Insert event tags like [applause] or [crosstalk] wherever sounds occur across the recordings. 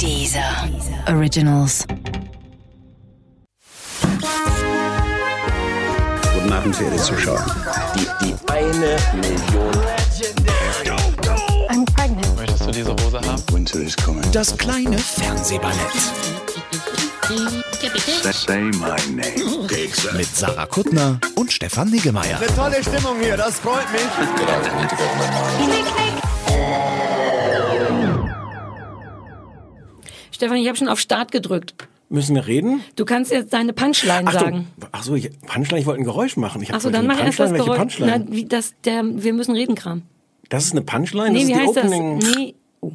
Dieser Originals. Guten Abend, verehrte Zuschauer. Die, die eine Million. I'm pregnant. Möchtest du diese Hose haben? Winter is coming. Das kleine Fernsehballett Say my name. mit Sarah Kuttner und Stefan Niggemeier. Tolle Stimmung hier, das freut mich. Stefan, ich habe schon auf Start gedrückt. Müssen wir reden? Du kannst jetzt deine Punchline sagen. Ach so, ich, Punchline, ich wollte ein Geräusch machen. Ich Achso, dann mach erst das Geräusch. Punchline? Na, wie das, der, wir müssen reden, Kram. Das ist eine Punchline? Nee, das wie heißt Opening. das? Nee. Oh.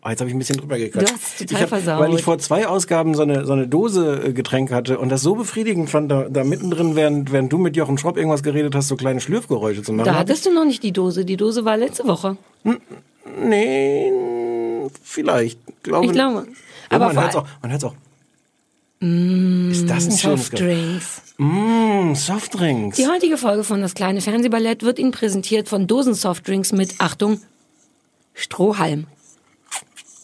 Ah, jetzt habe ich ein bisschen drüber gequatscht. Du hast total hab, versaut. Weil ich vor zwei Ausgaben so eine, so eine Dose äh, Getränk hatte und das so befriedigend fand, da, da mittendrin, während, während du mit Jochen Schropp irgendwas geredet hast, so kleine Schlürfgeräusche zu machen. Da hattest du noch nicht die Dose. Die Dose war letzte Woche. Nee, vielleicht. Glaube, Ich glaube. Aber man vor hört's auch. Man hört's auch. ist das ein? Softdrinks. Mmh, Softdrinks. Die heutige Folge von Das kleine Fernsehballett wird Ihnen präsentiert von Dosen-Softdrinks mit, Achtung, Strohhalm.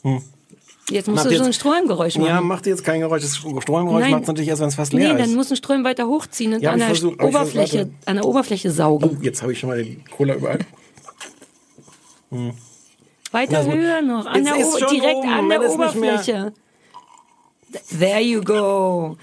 Jetzt musst Hm. Macht du jetzt- so ein Strohhalmgeräusch machen. Ja, macht jetzt kein Geräusch. Das Stromgeräusch Nein. macht natürlich erst, wenn es fast leer Nee, dann ist. musst du ein Strom weiter hochziehen und Ja, an, der versucht, Oberfläche, an der Oberfläche saugen. Oh, jetzt habe ich schon mal die Cola überall. [laughs] Weiter Das- höher noch, an der o direkt oben, an der Oberfläche. There you go.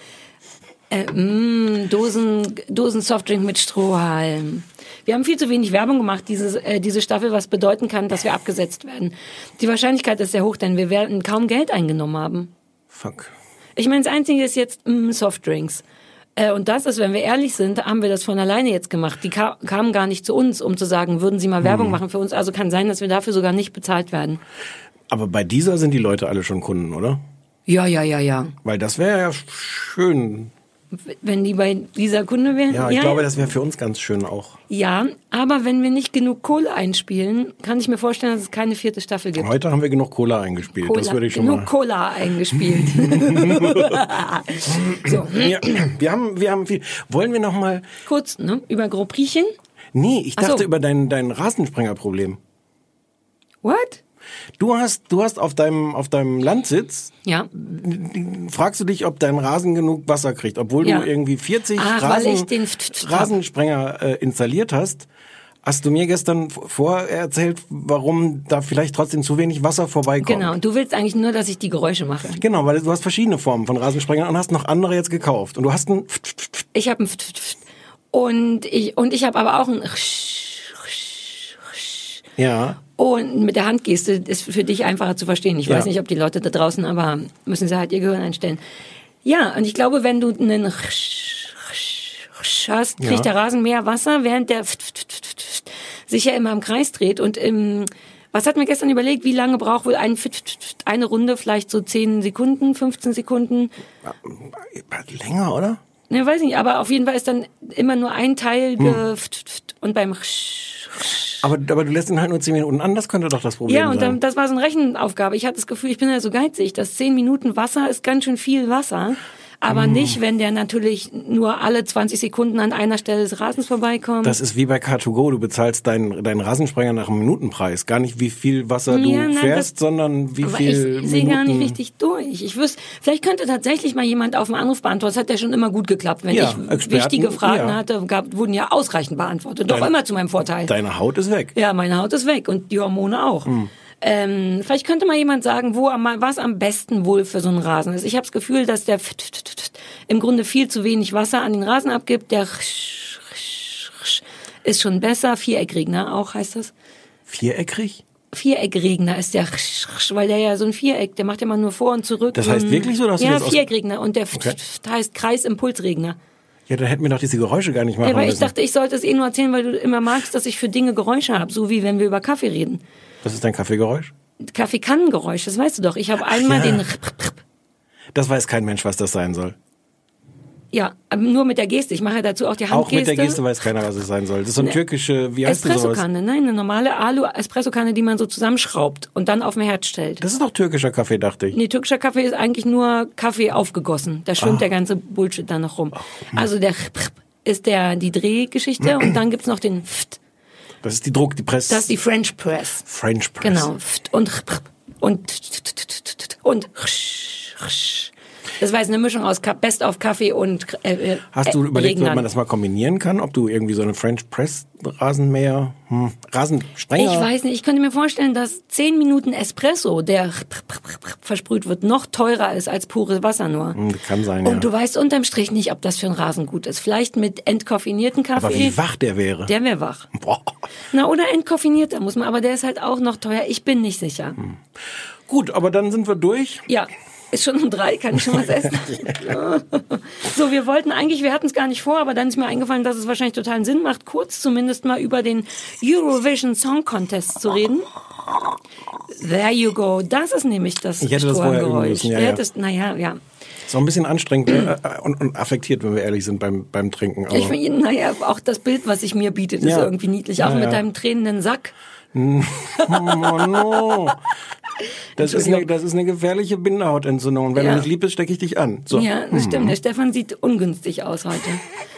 Äh, mm, Dosen, Dosen Softdrink mit Strohhalm. Wir haben viel zu wenig Werbung gemacht, diese, äh, diese Staffel, was bedeuten kann, dass wir abgesetzt werden. Die Wahrscheinlichkeit ist sehr hoch, denn wir werden kaum Geld eingenommen haben. Fuck. Ich meine, das Einzige ist jetzt mm, Softdrinks. Äh, und das ist, wenn wir ehrlich sind, haben wir das von alleine jetzt gemacht. Die ka kamen gar nicht zu uns, um zu sagen, würden sie mal. Werbung machen für uns. Also kann sein, dass wir dafür sogar nicht bezahlt werden. Aber bei dieser sind die Leute alle schon Kunden, oder? Ja, ja, ja, ja. Weil das wäre ja schön. Wenn die bei dieser Kunde wären. Ja, ich glaube, das wäre für uns ganz schön auch. Ja, aber wenn wir nicht genug Kohle einspielen, kann ich mir vorstellen, dass es keine vierte Staffel gibt. Heute haben wir genug Cola eingespielt. Cola, das würde ich schon genug mal. Cola eingespielt. [laughs] so, Ja, wir haben, wir haben viel. Wollen wir noch mal? kurz, ne? Über Gropriechen. Nee, ich Ach so. dachte über dein, dein Rasensprengerproblem. What? Du hast, du hast auf deinem, auf deinem Landsitz, Ja. fragst du dich, ob dein Rasen genug Wasser kriegt, obwohl Ja. du irgendwie 40 Ach, Rasen, Rasensprenger äh, installiert hast. Hast du mir gestern vorerzählt, warum da vielleicht trotzdem zu wenig Wasser vorbeikommt? Genau. Und du willst eigentlich nur, dass ich die Geräusche mache. Genau, weil du hast verschiedene Formen von Rasensprengern und hast noch andere jetzt gekauft. Und du hast einen Ich habe ein und ich und ich habe aber auch ein ja, und mit der Handgeste ist für dich einfacher zu verstehen. Ich Ja. weiß nicht, ob die Leute da draußen, aber müssen sie halt ihr Gehirn einstellen. Ja, und ich glaube, wenn du einen hast, kriegt Ja. der Rasen mehr Wasser, während der sich ja immer im Kreis dreht. Und im, was hat mir gestern überlegt, wie lange braucht wohl ein eine Runde? Vielleicht so 10 Sekunden, 15 Sekunden? länger, oder? Ne, weiß nicht, aber auf jeden Fall ist dann immer nur ein Teil Hm. und beim Aber, aber du lässt ihn halt nur 10 Minuten an, das könnte doch das Problem Ja, und sein. dann, das war so eine Rechenaufgabe. Ich hatte das Gefühl, ich bin ja so geizig, dass 10 Minuten Wasser ist ganz schön viel Wasser. Aber Hm. nicht, wenn der natürlich nur alle 20 Sekunden an einer Stelle des Rasens vorbeikommt. Das ist wie bei Car2Go, du bezahlst deinen, deinen Rasensprenger nach einem Minutenpreis. Gar nicht, wie viel Wasser du Ja, nein, fährst, das- sondern wie viel ich sehe gar nicht richtig durch. Ich wüsste, vielleicht könnte tatsächlich mal jemand auf den Anruf beantworten. Das hat ja schon immer gut geklappt. Wenn Ja, ich Experten, wichtige Fragen ja. hatte, gab, wurden ja ausreichend beantwortet. Doch Deine- immer zu meinem Vorteil. Deine Haut ist weg. Ja, meine Haut ist weg und die Hormone auch. Hm. Ähm, vielleicht könnte mal jemand sagen, wo am, was am besten wohl für so einen Rasen ist. Ich habe das Gefühl, dass der im Grunde viel zu wenig Wasser an den Rasen abgibt. Der ist schon besser. Viereckregner auch heißt das. Viereckrig? Viereckregner ist der, weil der ja so ein Viereck, der macht ja mal nur vor und zurück. Das heißt wirklich so, dass du ja, Viereckregner und der Okay. heißt Kreisimpulsregner. Ja, dann hätten wir doch diese Geräusche gar nicht machen Ja, aber ich müssen. dachte, ich sollte es eh nur erzählen, weil du immer magst, dass ich für Dinge Geräusche habe, so wie wenn wir über Kaffee reden. das ist dein Kaffeegeräusch? Kaffeekannengeräusch, das weißt du doch. Ich habe einmal ja. den Das weiß kein Mensch, was das sein soll. Ja, aber nur mit der Geste. Ich mache dazu auch die Auch Handgeste. mit der Geste weiß keiner, was es sein soll. Das ist so eine türkische, wie heißt? Espressokanne, nein, eine normale Alu-Espressokanne, die man so zusammenschraubt und dann auf dem Herd stellt. Das ist doch türkischer Kaffee, dachte ich. Nee, türkischer Kaffee ist eigentlich nur Kaffee aufgegossen. Da Ah. schwimmt der ganze Bullshit dann noch rum. Also der ist der die Drehgeschichte und dann gibt's noch den Pft. Das ist die Druck, die Press. Das ist die French Press. French Press. Genau. Pft und und und das war jetzt eine Mischung aus Best of Kaffee und äh, äh, Hast du äh, überlegt, ob man das mal kombinieren kann? Ob du irgendwie so eine French Press Rasenmäher, hm, Rasensprenger? Ich weiß nicht, ich könnte mir vorstellen, dass 10 Minuten Espresso, der versprüht wird, noch teurer ist als pures Wasser nur. Hm, kann sein, Und ja. du weißt unterm Strich nicht, ob das für einen Rasen gut ist. Vielleicht mit entkoffinierten Kaffee. Aber wie wach der wäre. Der wäre wach. Boah. Na, oder entkoffinierter muss man, aber der ist halt auch noch teuer. Ich bin nicht sicher. Hm. Gut, aber dann sind wir durch. Ja, ist schon um drei, kann ich schon was essen. [laughs] so, wir wollten eigentlich, wir hatten es gar nicht vor, aber dann ist mir eingefallen, dass es wahrscheinlich totalen Sinn macht, kurz zumindest mal über den Eurovision Song Contest zu reden. There you go. Das ist nämlich das Ich hätte das vorher Strohgeräusch. müssen, ja, ja. hättest, naja, ja. Ist auch ein bisschen anstrengend äh, und, und affektiert, wenn wir ehrlich sind beim, beim Trinken. Aber Ich finde, naja, auch das Bild, was sich mir bietet, ist Ja. irgendwie niedlich. Auch mit deinem tränenden Sack. [laughs] oh no. Das ist, eine, das ist eine gefährliche Bindehautentzündung. Und wenn Ja. du mich lieb bist, stecke ich dich an. So. Ja, das stimmt. Der Stefan sieht ungünstig aus heute.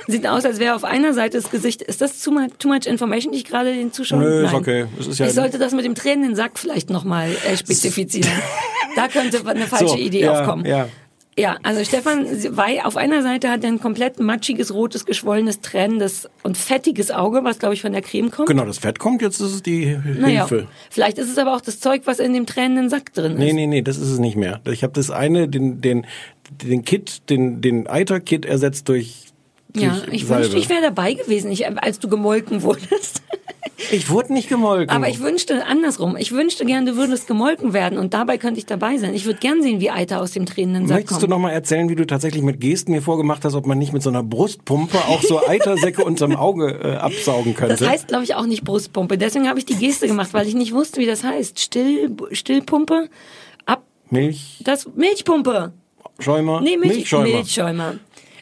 Sieht aus, als wäre auf einer Seite das Gesicht. Ist das too much, too much information, die ich gerade den Zuschauern? Nö, ist Nein. okay. Ist ja- ich sollte das mit dem tränenden Sack vielleicht nochmal äh, spezifizieren. [laughs] da könnte eine falsche So, Idee ja, aufkommen. ja. Ja, also Stefan, auf einer Seite hat er ein komplett matschiges, rotes, geschwollenes, tränendes und fettiges Auge, was glaube ich von der Creme kommt. Genau, das Fett kommt, jetzt ist es die Naja, Hilfe. vielleicht ist es aber auch das Zeug, was in dem tränenden Sack drin ist. Nee, nee, nee, das ist es nicht mehr. Ich habe das eine, den, den, den Kit, den, den Eiter-Kit ersetzt durch ja, ich Salbe. wünschte, ich wäre dabei gewesen, ich, als du gemolken wurdest. Ich wurde nicht gemolken. Aber ich wünschte andersrum. Ich wünschte gern, du würdest gemolken werden und dabei könnte ich dabei sein. Ich würde gern sehen, wie Eiter aus dem tränenden Sack Möchtest du kommt. noch mal erzählen, wie du tatsächlich mit Gesten mir vorgemacht hast, ob man nicht mit so einer Brustpumpe auch so Eitersäcke [laughs] unterm Auge äh, absaugen könnte? Das heißt, glaube ich, auch nicht Brustpumpe. Deswegen habe ich die Geste gemacht, weil ich nicht wusste, wie das heißt. Still, Stillpumpe? Ab, Milch, das, Milchpumpe. Schäumer, Nee, Milch, Milchschäumer. Milchschäumer.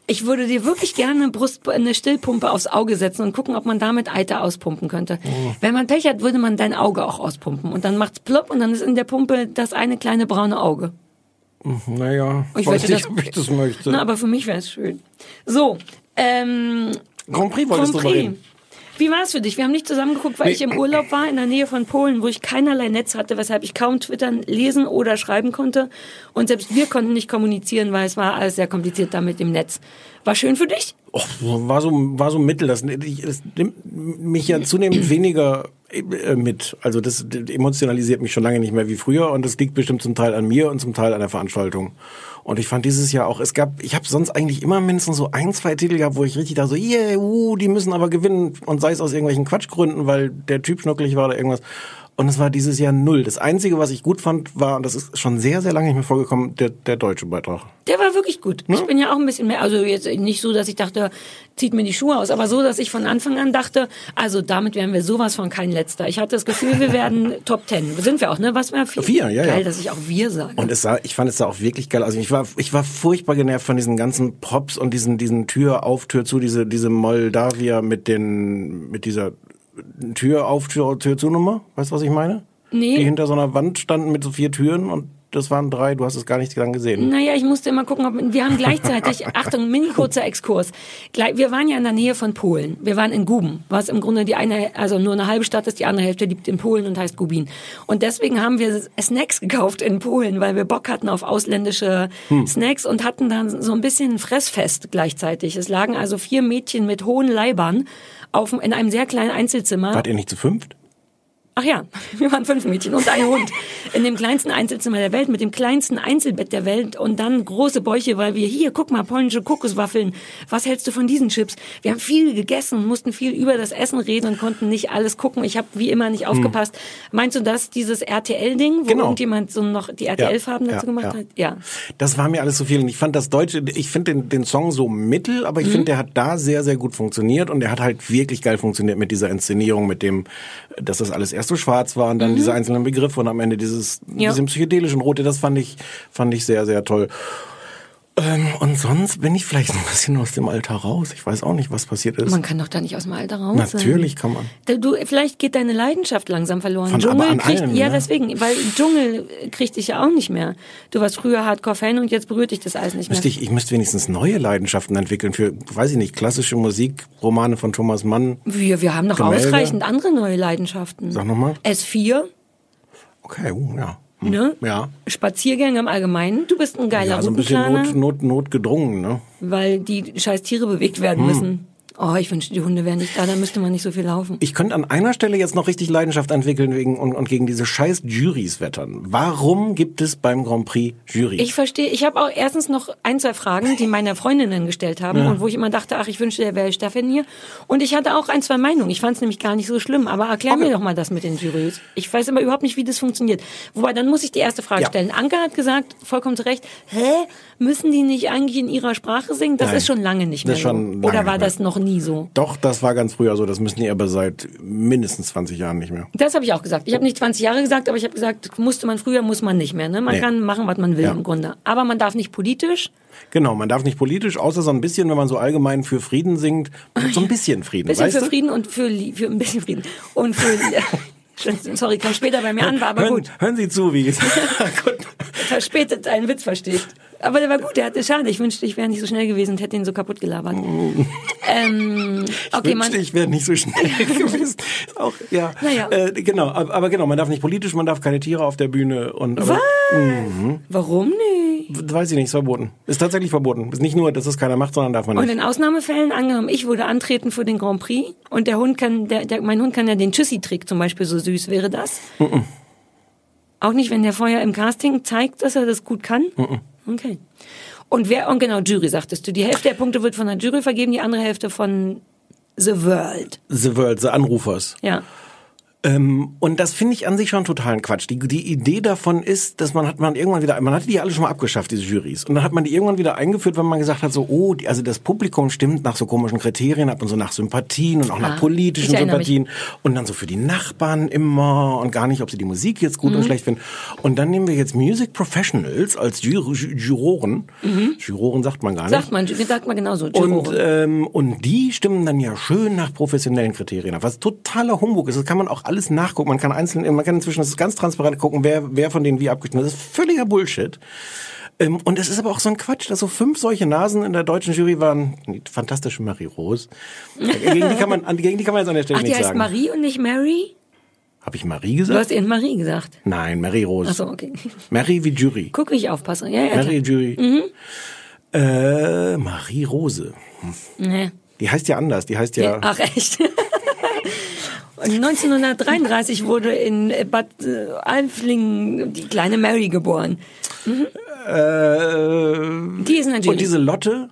Ich würde dir wirklich gerne eine, Brust, eine Stillpumpe aufs Auge setzen und gucken, ob man damit Eiter auspumpen könnte. Oh. Wenn man Pech hat, würde man dein Auge auch auspumpen. Und dann macht's plopp und dann ist in der Pumpe das eine kleine braune Auge. Naja, Ich weiß wette, nicht, das- ob ich das möchte. Na, aber für mich wäre es schön. So, ähm, Grand Prix wolltest du Grand Prix. reden. Wie war es für dich? Wir haben nicht zusammen geguckt, weil Nee. ich im Urlaub war in der Nähe von Polen, wo ich keinerlei Netz hatte, weshalb ich kaum twittern, lesen oder schreiben konnte. Und selbst wir konnten nicht kommunizieren, weil es war alles sehr kompliziert da mit dem Netz. War schön für dich? Och, war so war so mittel. Das, das nimmt mich ja zunehmend weniger äh, mit. Also das emotionalisiert mich schon lange nicht mehr wie früher und das liegt bestimmt zum Teil an mir und zum Teil an der Veranstaltung. Und ich fand dieses Jahr auch, es gab, ich habe sonst eigentlich immer mindestens so ein, zwei Titel gehabt, wo ich richtig da so, yeah, uh, die müssen aber gewinnen und sei es aus irgendwelchen Quatschgründen, weil der Typ schnuckelig war oder irgendwas. Und es war dieses Jahr null. Das Einzige, was ich gut fand, war, und das ist schon sehr, sehr lange nicht mehr vorgekommen, der, der deutsche Beitrag. Der war wirklich gut. Ich bin ja auch ein bisschen mehr, also jetzt nicht so, dass ich dachte, zieht mir die Schuhe aus, aber so, dass ich von Anfang an dachte, also damit wären wir sowas von kein Letzter. Ich hatte das Gefühl, wir werden [laughs] Top Ten. Sind wir auch, ne? Was wäre vier? Vier, ja, ja. Geil, dass ich auch wir sage. Und es sah, ich fand es sah auch wirklich geil. Also ich war, ich war furchtbar genervt von diesen ganzen Props und diesen, diesen Tür auf, Tür zu, diese, diese Moldawia mit den, mit dieser Tür auf, Tür, Tür zu Nummer. Weißt du, was ich meine? Nee. Die hinter so einer Wand standen mit so vier Türen und das waren drei. Du hast es gar nicht dann gesehen. Naja, ich musste immer gucken, ob wir haben gleichzeitig, [laughs] Achtung, mini kurzer Exkurs. Wir waren ja in der Nähe von Polen. Wir waren in Guben, was im Grunde die eine, also nur eine halbe Stadt ist, die andere Hälfte liegt in Polen und heißt Gubin. Und deswegen haben wir Snacks gekauft in Polen, weil wir Bock hatten auf ausländische Snacks und hatten dann so ein bisschen ein Fressfest gleichzeitig. Es lagen also vier Mädchen mit hohen Leibern auf, in einem sehr kleinen Einzelzimmer. Wart ihr nicht zu fünft? Ach ja, [laughs] wir waren fünf Mädchen und ein Hund. In dem kleinsten Einzelzimmer der Welt, mit dem kleinsten Einzelbett der Welt und dann große Bäuche, weil wir hier, guck mal, polnische Kokoswaffeln. Was hältst du von diesen Chips? Wir haben viel gegessen mussten viel über das Essen reden und konnten nicht alles gucken. Ich habe wie immer nicht aufgepasst. Meinst du das, dieses RTL-Ding, wo Genau. irgendjemand so noch die RTL-Farben Ja, dazu ja, gemacht ja. hat? Ja. Das war mir alles zu viel. Und ich fand das Deutsche, ich finde den, den Song so mittel, aber Mhm. ich finde, der hat da sehr, sehr gut funktioniert und der hat halt wirklich geil funktioniert mit dieser Inszenierung, mit dem, dass das alles erst so schwarz war und dann diese einzelnen Begriffe und am Ende dieses, Mhm. Ja. diesem psychedelischen Rote, das fand ich, fand ich sehr, sehr toll. Ähm, und sonst bin ich vielleicht ein bisschen aus dem Alter raus. Ich weiß auch nicht, was passiert ist. Man kann doch da nicht aus dem Alter raus sein. Natürlich kann man. Du, vielleicht geht deine Leidenschaft langsam verloren. Von- Dschungel aber an kriegt, allem, ja, ne? deswegen, weil Dschungel kriegt dich ja auch nicht mehr. Du warst früher Hardcore-Fan und jetzt berührt dich das alles nicht mehr. Müsste ich, ich müsste wenigstens neue Leidenschaften entwickeln für, weiß ich nicht, klassische Musik, Romane von Thomas Mann. Wir, wir haben noch Gemälde? ausreichend andere neue Leidenschaften. Sag noch mal. S4, Okay, uh, ja. Ne? Ja. Spaziergänge im Allgemeinen. Du bist ein geiler Ja, so ein bisschen Routenplaner, not, not, notgedrungen, ne? weil die scheiß Tiere bewegt werden Hm. müssen. Oh, ich wünschte, die Hunde wären nicht da, dann müsste man nicht so viel laufen. Ich könnte an einer Stelle jetzt noch richtig Leidenschaft entwickeln wegen und, und gegen diese scheiß Juries wettern. Warum gibt es beim Grand Prix Jury? Ich verstehe, ich habe auch erstens noch ein, zwei Fragen, die meine Freundinnen gestellt haben und wo ich immer dachte, ach, ich wünschte, der wäre Stefan hier. Und ich hatte auch ein, zwei Meinungen. Ich fand es nämlich gar nicht so schlimm. Aber erklär mir doch mal das mit den Jurys. Ich weiß immer überhaupt nicht, wie das funktioniert. Wobei, dann muss ich die erste Frage Ja. stellen. Anke hat gesagt, vollkommen zu Recht, hä, müssen die nicht eigentlich in ihrer Sprache singen? Das Nein. ist schon lange nicht mehr Das ist schon so. lange Oder war das noch nie so? Doch, das war ganz früher so. Das müssen die aber seit mindestens 20 Jahren nicht mehr. Das habe ich auch gesagt. Ich habe nicht 20 Jahre gesagt, aber ich habe gesagt, musste man früher, muss man nicht mehr. Ne? Man Nee. kann machen, was man will Ja. im Grunde. Aber man darf nicht politisch. Genau, man darf nicht politisch, außer so ein bisschen, wenn man so allgemein für Frieden singt, so ein bisschen Frieden, bisschen weißt für du? Frieden und für, für ein bisschen Frieden. Und für, [laughs] sorry, kam später bei mir an, war aber hören, gut. hören Sie zu, wie es. [laughs] Verspätet einen Witz versteht. Aber der war gut, der hatte schade. Ich wünschte, ich wäre nicht so schnell gewesen und hätte ihn so kaputt gelabert. ähm, okay, man, wünschte, ich wäre nicht so schnell [laughs] gewesen. Auch, ja. Naja. Äh, genau, aber, genau, man darf nicht politisch, man darf keine Tiere auf der Bühne und aber, warum nicht? weiß ich nicht, ist verboten. Ist tatsächlich verboten. Ist nicht nur, dass es keiner macht, sondern darf man Und nicht. in Ausnahmefällen, angenommen, ich würde antreten für den Grand Prix und der Hund kann, der, der, mein Hund kann ja den Tschüssi-Trick zum Beispiel so süß, wäre das? Auch nicht, wenn der vorher im Casting zeigt, dass er das gut kann? Okay. Und wer, und genau, Jury sagtest du, die Hälfte der Punkte wird von der Jury vergeben, die andere Hälfte von The World. The World, The Anrufers. Ja. Ähm, und das finde ich an sich schon totalen Quatsch. Die, die Idee davon ist, dass man hat man irgendwann wieder, man hatte die alle schon mal abgeschafft, diese Jurys. Und dann hat man die irgendwann wieder eingeführt, wenn man gesagt hat, so, oh, die, also das Publikum stimmt nach so komischen Kriterien ab und so nach Sympathien und auch nach Ah, politischen erinnere mich. Sympathien. Und dann so für die Nachbarn immer und gar nicht, ob sie die Musik jetzt gut Mhm. oder schlecht finden. Und dann nehmen wir jetzt Music Professionals als Jur Ju- Juroren. Juroren sagt man gar nicht. Mhm. Sagt man, sagt man genauso. Und, Juroren. ähm, und die stimmen dann ja schön nach professionellen Kriterien ab. Was totaler Humbug ist, das kann man auch alles nachgucken. Man kann einzeln, man kann inzwischen, das ist ganz transparent gucken, wer, wer von denen wie abgestimmt ist. Das ist völliger Bullshit. Ähm, und es ist aber auch so ein Quatsch, dass so fünf solche Nasen in der deutschen Jury waren. Die fantastische Marie Rose. gegen, die kann man, an- gegen die kann man jetzt an der Stelle Ach, die nichts heißt sagen. Marie und nicht Mary? Habe ich Marie Du gesagt? hast eben Marie gesagt. Nein, Marie Rose. Ach so, okay. Marie wie Jury. Guck, wie ich aufpasse. Ja, ja, Marie klar. Jury. Äh, Marie Rose. Nee. Die heißt ja anders. Die heißt ja. Ach, echt? [laughs] Und 1933 wurde in Bad äh, Alflingen die kleine Mary geboren. Äh, Die ist natürlich. Und diese Lotte,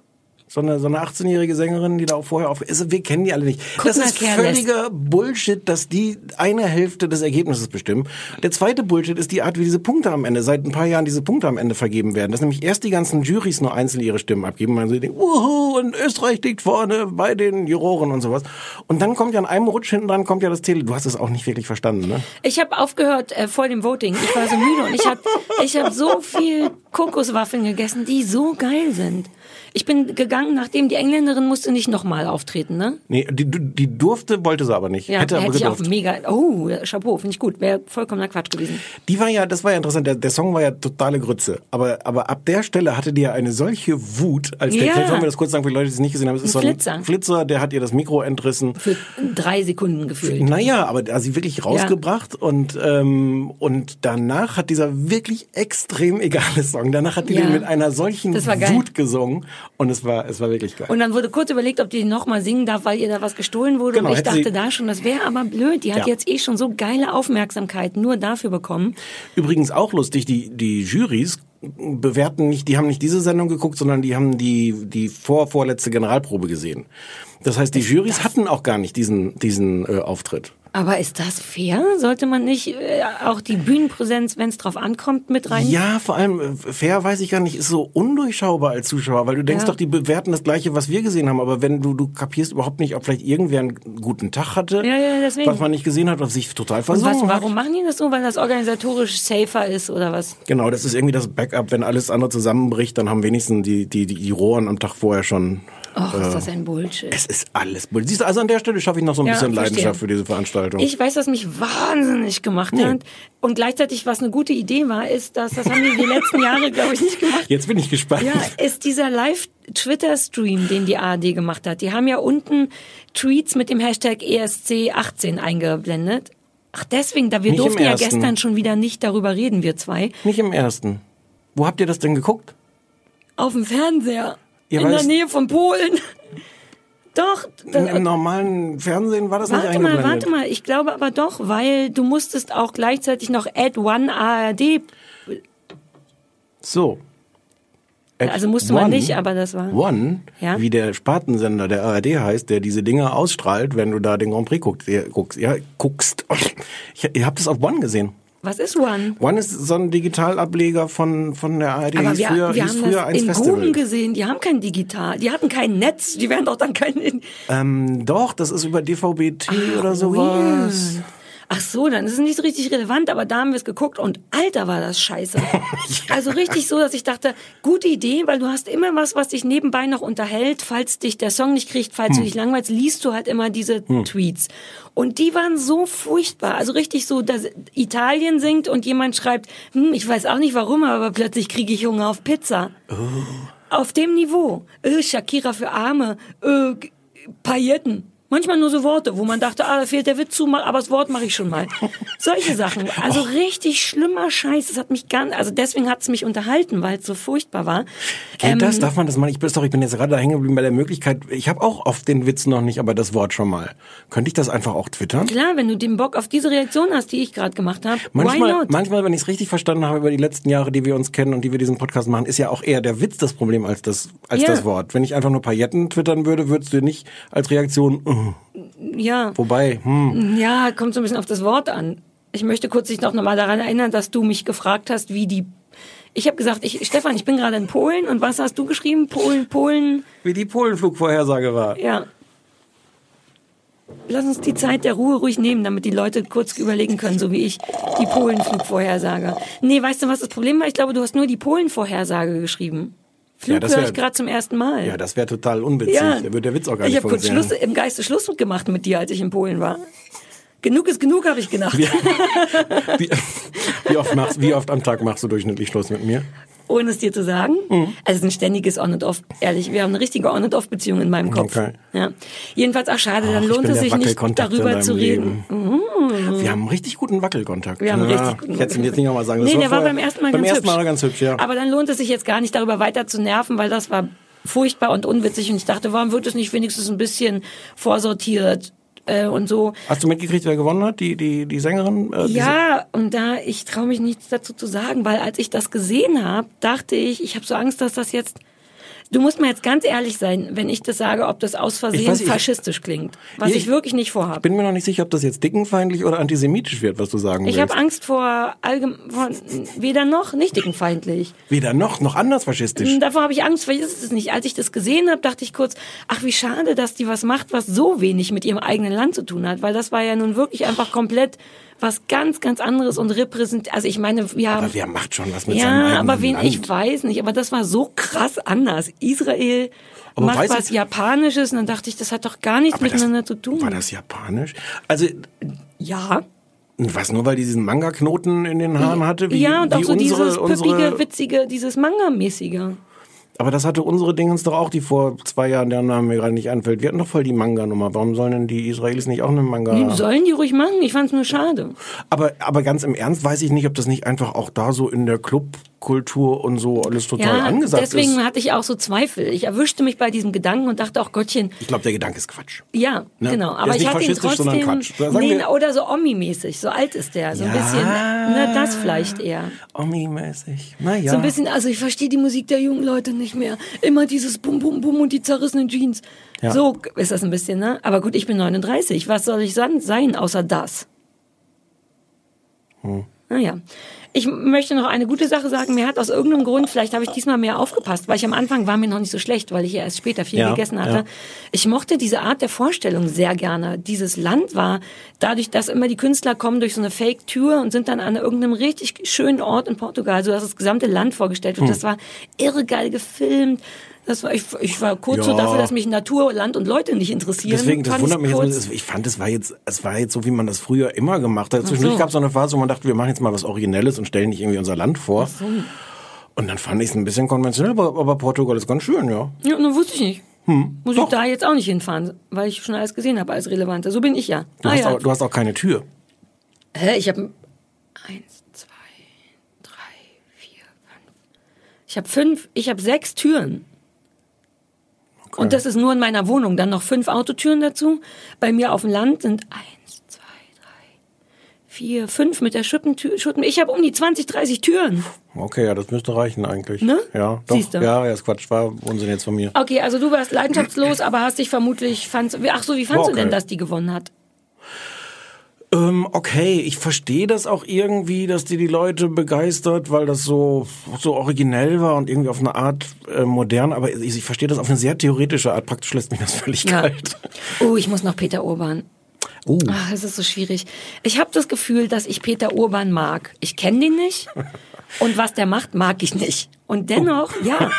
so eine, so eine 18-jährige Sängerin, die da auch vorher auf, also wir kennen die alle nicht. das Kuttner ist völliger Bullshit, dass die eine Hälfte des Ergebnisses bestimmen. Der zweite Bullshit ist die Art, wie diese Punkte am Ende, seit ein paar Jahren diese Punkte am Ende vergeben werden. Dass nämlich erst die ganzen Jurys nur einzeln ihre Stimmen abgeben. Man so denkt, wuhu, und Österreich liegt vorne bei den Juroren und sowas. Und dann kommt ja an einem Rutsch hinten dran, kommt ja das Tele. Du hast es auch nicht wirklich verstanden, ne? Ich habe aufgehört äh, vor dem Voting. Ich war so müde und ich habe ich hab so viel Kokoswaffeln gegessen, die so geil sind. Ich bin gegangen, nachdem die Engländerin musste nicht nochmal auftreten, ne? Nee, die, die durfte, wollte sie aber nicht. Ja, Hätte hätte, aber ich auch mega. Oh, Chapeau, finde ich gut. Wäre vollkommener Quatsch gewesen. Die war ja, das war ja interessant, der, der Song war ja totale Grütze. Aber, aber ab der Stelle hatte die ja eine solche Wut, als der, Ja. vielleicht wollen wir das kurz sagen für die Leute, die es nicht gesehen haben. Es ist so Ein ein Flitzer. Flitzer, der hat ihr das Mikro entrissen. Für drei Sekunden gefühlt. Naja, aber er hat sie wirklich rausgebracht und, ähm, und danach hat dieser wirklich extrem egale Song, danach hat die Ja. den mit einer solchen. Wut gesungen und es war, es war wirklich geil. Und dann wurde kurz überlegt, ob die nochmal singen darf, weil ihr da was gestohlen wurde. Genau, und ich dachte da schon, das wäre aber blöd. Die hat Ja. jetzt eh schon so geile Aufmerksamkeit nur dafür bekommen. Übrigens auch lustig, die, die Jurys bewerten nicht, die haben nicht diese Sendung geguckt, sondern die haben die, die vor, vorletzte Generalprobe gesehen. Das heißt, die Jurys hatten auch gar nicht diesen, diesen äh, Auftritt. Aber ist das fair? Sollte man nicht äh, auch die Bühnenpräsenz, wenn es drauf ankommt, mit rein? Ja, vor allem, äh, fair weiß ich gar nicht, ist so undurchschaubar als Zuschauer, weil du denkst Ja. doch, die bewerten das Gleiche, was wir gesehen haben, aber wenn du, du kapierst überhaupt nicht, ob vielleicht irgendwer einen guten Tag hatte, Ja, ja, deswegen. was man nicht gesehen hat, was sich total was, hat. warum machen die das so? Weil das organisatorisch safer ist oder was? Genau, das ist irgendwie das Backup, wenn alles andere zusammenbricht, dann haben wenigstens die, die, die, die Rohren am Tag vorher schon Ach, ist das ein Bullshit. Es ist alles Bullshit. Siehst du, also an der Stelle schaffe ich noch so ein Ja, bisschen verstehe. Leidenschaft für diese Veranstaltung. Ich weiß, was mich wahnsinnig gemacht hat. Und gleichzeitig, was eine gute Idee war, ist, dass, das haben wir die letzten Jahre, glaube ich, nicht gemacht. Jetzt bin ich gespannt. Ja, ist dieser Live-Twitter-Stream, den die ARD gemacht hat. Die haben ja unten Tweets mit dem Hashtag ESC18 eingeblendet. Ach, deswegen, da wir Nicht durften ja ersten. gestern schon wieder nicht darüber reden, wir zwei. Nicht im ersten. Wo habt ihr das denn geguckt? Auf dem Fernseher. Ihr in der Nähe von Polen. [laughs] Doch. Im, Da, Im normalen Fernsehen war das nicht warte mal, warte mal. Ich glaube aber doch, weil du musstest auch gleichzeitig noch Add One ARD. So. At Also musste man nicht, aber das war- One, Ja. wie der Spartensender der ARD heißt, der diese Dinge ausstrahlt, wenn du da den Grand Prix guckst. Guckst ja, guckst. [laughs] Ich, ihr habt es auf One gesehen. Was ist One? One ist so ein Digitalableger von, von der ARD. Aber hieß wir, früher, wir hieß haben früher das eins in Festival. Guben gesehen. Die haben kein Digital. Die hatten kein Netz. Die werden doch dann kein... Ähm, doch, das ist über DVB-T oder sowas. Weird. Ach so, dann ist es nicht so richtig relevant, aber da haben wir es geguckt und alter war das scheiße. [laughs] Also richtig so, dass ich dachte, gute Idee, weil du hast immer was, was dich nebenbei noch unterhält, falls dich der Song nicht kriegt, falls du dich langweilst, liest du halt immer diese Tweets. Und die waren so furchtbar, also richtig so, dass Italien singt und jemand schreibt, hm, ich weiß auch nicht warum, aber plötzlich kriege ich Hunger auf Pizza. Auf dem Niveau. Äh, Shakira für Arme, G- Pailletten. Manchmal nur so Worte, wo man dachte, ah, da fehlt der Witz zu, aber das Wort mache ich schon mal. [laughs] Solche Sachen. Also richtig schlimmer Scheiß. Das hat mich ganz, also deswegen hat es mich unterhalten, weil es so furchtbar war. Geht Ähm, das? Darf man das mal? Ich bin, doch, ich bin jetzt gerade da hängen geblieben bei der Möglichkeit. Ich habe auch auf den Witz noch nicht, aber das Wort schon mal. Könnte ich das einfach auch twittern? Klar, wenn du den Bock auf diese Reaktion hast, die ich gerade gemacht habe, why Manchmal, not? manchmal, wenn ich es richtig verstanden habe über die letzten Jahre, die wir uns kennen und die wir diesen Podcast machen, ist ja auch eher der Witz das Problem als das, als Ja. das Wort. Wenn ich einfach nur Pailletten twittern würde, würdest du nicht als Reaktion, ja. wobei, hm. Ja, kommt so ein bisschen auf das Wort an. Ich möchte kurz dich noch nochmal daran erinnern, dass du mich gefragt hast, wie die. Ich habe gesagt, ich, Stefan, ich bin gerade in Polen und was hast du geschrieben? Polen, Polen, wie die Polenflugvorhersage war. ja. Lass uns die Zeit der Ruhe ruhig nehmen, damit die Leute kurz überlegen können, so wie ich, die Polenflugvorhersage. Nee, weißt du, was das Problem war? Ich glaube, du hast nur die Polenvorhersage geschrieben. Flug Ja, das höre ich gerade zum ersten Mal. Ja, das wäre total unwitzig. Ja. Da wird der Witz auch gar ich nicht habe kurz. Schluss, im Geiste Schluss gemacht mit dir, als ich in Polen war. Genug ist genug, habe ich gedacht. [laughs] Wie, wie, oft machst, wie oft am Tag machst du durchschnittlich Schluss mit mir? Ohne es dir zu sagen. Mhm. Also es ist ein ständiges On and Off. Ehrlich, wir haben eine richtige On and Off Beziehung in meinem Kopf. Okay. Ja. Jedenfalls, ach schade, dann Ach, lohnt es sich nicht darüber zu reden. Leben. Wir haben einen richtig guten Wackelkontakt. Wir haben Ja, richtig guten Ich hätte es jetzt nicht nochmal sagen. Nee, Das der war beim ersten Mal beim ganz ersten Mal hübsch. ganz hübsch, ja. Aber dann lohnt es sich jetzt gar nicht darüber weiter zu nerven, weil das war furchtbar und unwitzig und ich dachte, warum wird es nicht wenigstens ein bisschen vorsortiert äh, und so. Hast du mitgekriegt, wer gewonnen hat? Die, die, die Sängerin? Äh, Ja, und da, ich traue mich nichts dazu zu sagen, weil als ich das gesehen habe, dachte ich, ich habe so Angst, dass das jetzt. Du musst mir jetzt ganz ehrlich sein, wenn ich das sage, ob das aus Versehen Ich weiß, ich- faschistisch klingt. Was Ich- ich, wirklich nicht vorhabe. bin mir noch nicht sicher, ob das jetzt dickenfeindlich oder antisemitisch wird, was du sagen Ich willst. habe Angst vor, allgem vor weder noch, nicht dickenfeindlich. Weder noch, noch anders faschistisch. Davor habe ich Angst, weil ist es nicht. Als ich das gesehen habe, dachte ich kurz, ach wie schade, dass die was macht, was so wenig mit ihrem eigenen Land zu tun hat, weil das war ja nun wirklich einfach komplett was ganz, ganz anderes und repräsentiert. Also ich meine, wir haben Aber wer macht schon was mit seinem ja, eigenen aber wen Land? ich weiß nicht, aber das war so krass anders. Israel Aber macht was ich- Japanisches und dann dachte ich, das hat doch gar nichts Aber das- miteinander zu tun. War das japanisch? Also, ja. was, nur weil die diesen Manga-Knoten in den Haaren hatte? Wie, ja, und auch so unsere, dieses püppige, unsere, witzige, dieses Manga-mäßige. Aber das hatte unsere Dingens doch auch, die vor zwei Jahren, deren Name mir gerade nicht einfällt. Wir hatten doch voll die Manga-Nummer. Warum sollen denn die Israelis nicht auch eine Manga Nee, Sollen die ruhig machen? Ich fand's nur schade. Aber, aber ganz im Ernst weiß ich nicht, ob das nicht einfach auch da so in der Clubkultur und so alles total Ja, angesagt deswegen ist. hatte ich auch so Zweifel. Ich erwischte mich bei diesem Gedanken und dachte auch, Gottchen, Ich glaube, der Gedanke ist Quatsch. ja, Ne? genau. Der Aber ich hatte ihn trotzdem, nee, oder so Omi-mäßig, so alt ist der, so ein Ja. bisschen, ne, das vielleicht eher. Omi-mäßig. Naja. So ein bisschen, also ich verstehe die Musik der jungen Leute nicht mehr. Immer dieses Bum Bum Bum und die zerrissenen Jeans. Ja. So ist das ein bisschen, ne? Aber gut, ich bin 39. Was soll ich sein, außer das? Hm. Naja. Ich möchte noch eine gute Sache sagen. Mir hat aus irgendeinem Grund, vielleicht habe ich diesmal mehr aufgepasst, weil ich am Anfang war mir noch nicht so schlecht, weil ich ja erst später viel Ja, gegessen hatte. ja. Ich mochte diese Art der Vorstellung sehr gerne. Dieses Land war dadurch, dass immer die Künstler kommen durch so eine Fake-Tür und sind dann an irgendeinem richtig schönen Ort in Portugal, so dass das gesamte Land vorgestellt Hm. wird. Das war irre geil gefilmt. Das war, ich, ich war kurz so Ja. dafür, dass mich Natur, Land und Leute nicht interessieren. Deswegen, das wundert mich jetzt, ich fand, es war jetzt, es war jetzt so, wie man das früher immer gemacht hat. Zwischendurch so. gab es so eine Phase, wo man dachte, wir machen jetzt mal was Originelles und stellen nicht irgendwie unser Land vor. Und dann fand ich es ein bisschen konventionell, aber, aber Portugal ist ganz schön, ja. Ja, nur wusste ich nicht. Muss doch. ich da jetzt auch nicht hinfahren, weil ich schon alles gesehen habe als Relevanter. So bin ich ja. Du, ah, hast, ja. auch, du hast auch keine Tür. Hä? Ich habe eins, zwei, drei, vier, fünf. Ich habe fünf, ich habe sechs Türen. Und das ist nur in meiner Wohnung. Dann noch fünf Autotüren dazu. Bei mir auf dem Land sind eins, zwei, drei, vier, fünf mit der Schuppentür. Schuppen. Ich habe um die 20, 30 Türen. Okay, ja, das müsste reichen eigentlich. Ne? Ja, doch. Siehst du? Ja, ja, ist Quatsch, war Unsinn jetzt von mir. Okay, also du warst leidenschaftslos, aber hast dich vermutlich, fandst, ach so, wie fandst War du denn, okay. dass die gewonnen hat? Ähm, okay, ich verstehe das auch irgendwie, dass die die Leute begeistert, weil das so so originell war und irgendwie auf eine Art äh, modern, aber ich, ich verstehe das auf eine sehr theoretische Art. Praktisch lässt mich das völlig Ja. kalt. Oh, ich muss noch Peter Urban. Uh. Ach, es ist so schwierig. Ich habe das Gefühl, dass ich Peter Urban mag. Ich kenne den nicht und was der macht, mag ich nicht. Und dennoch, Oh. ja,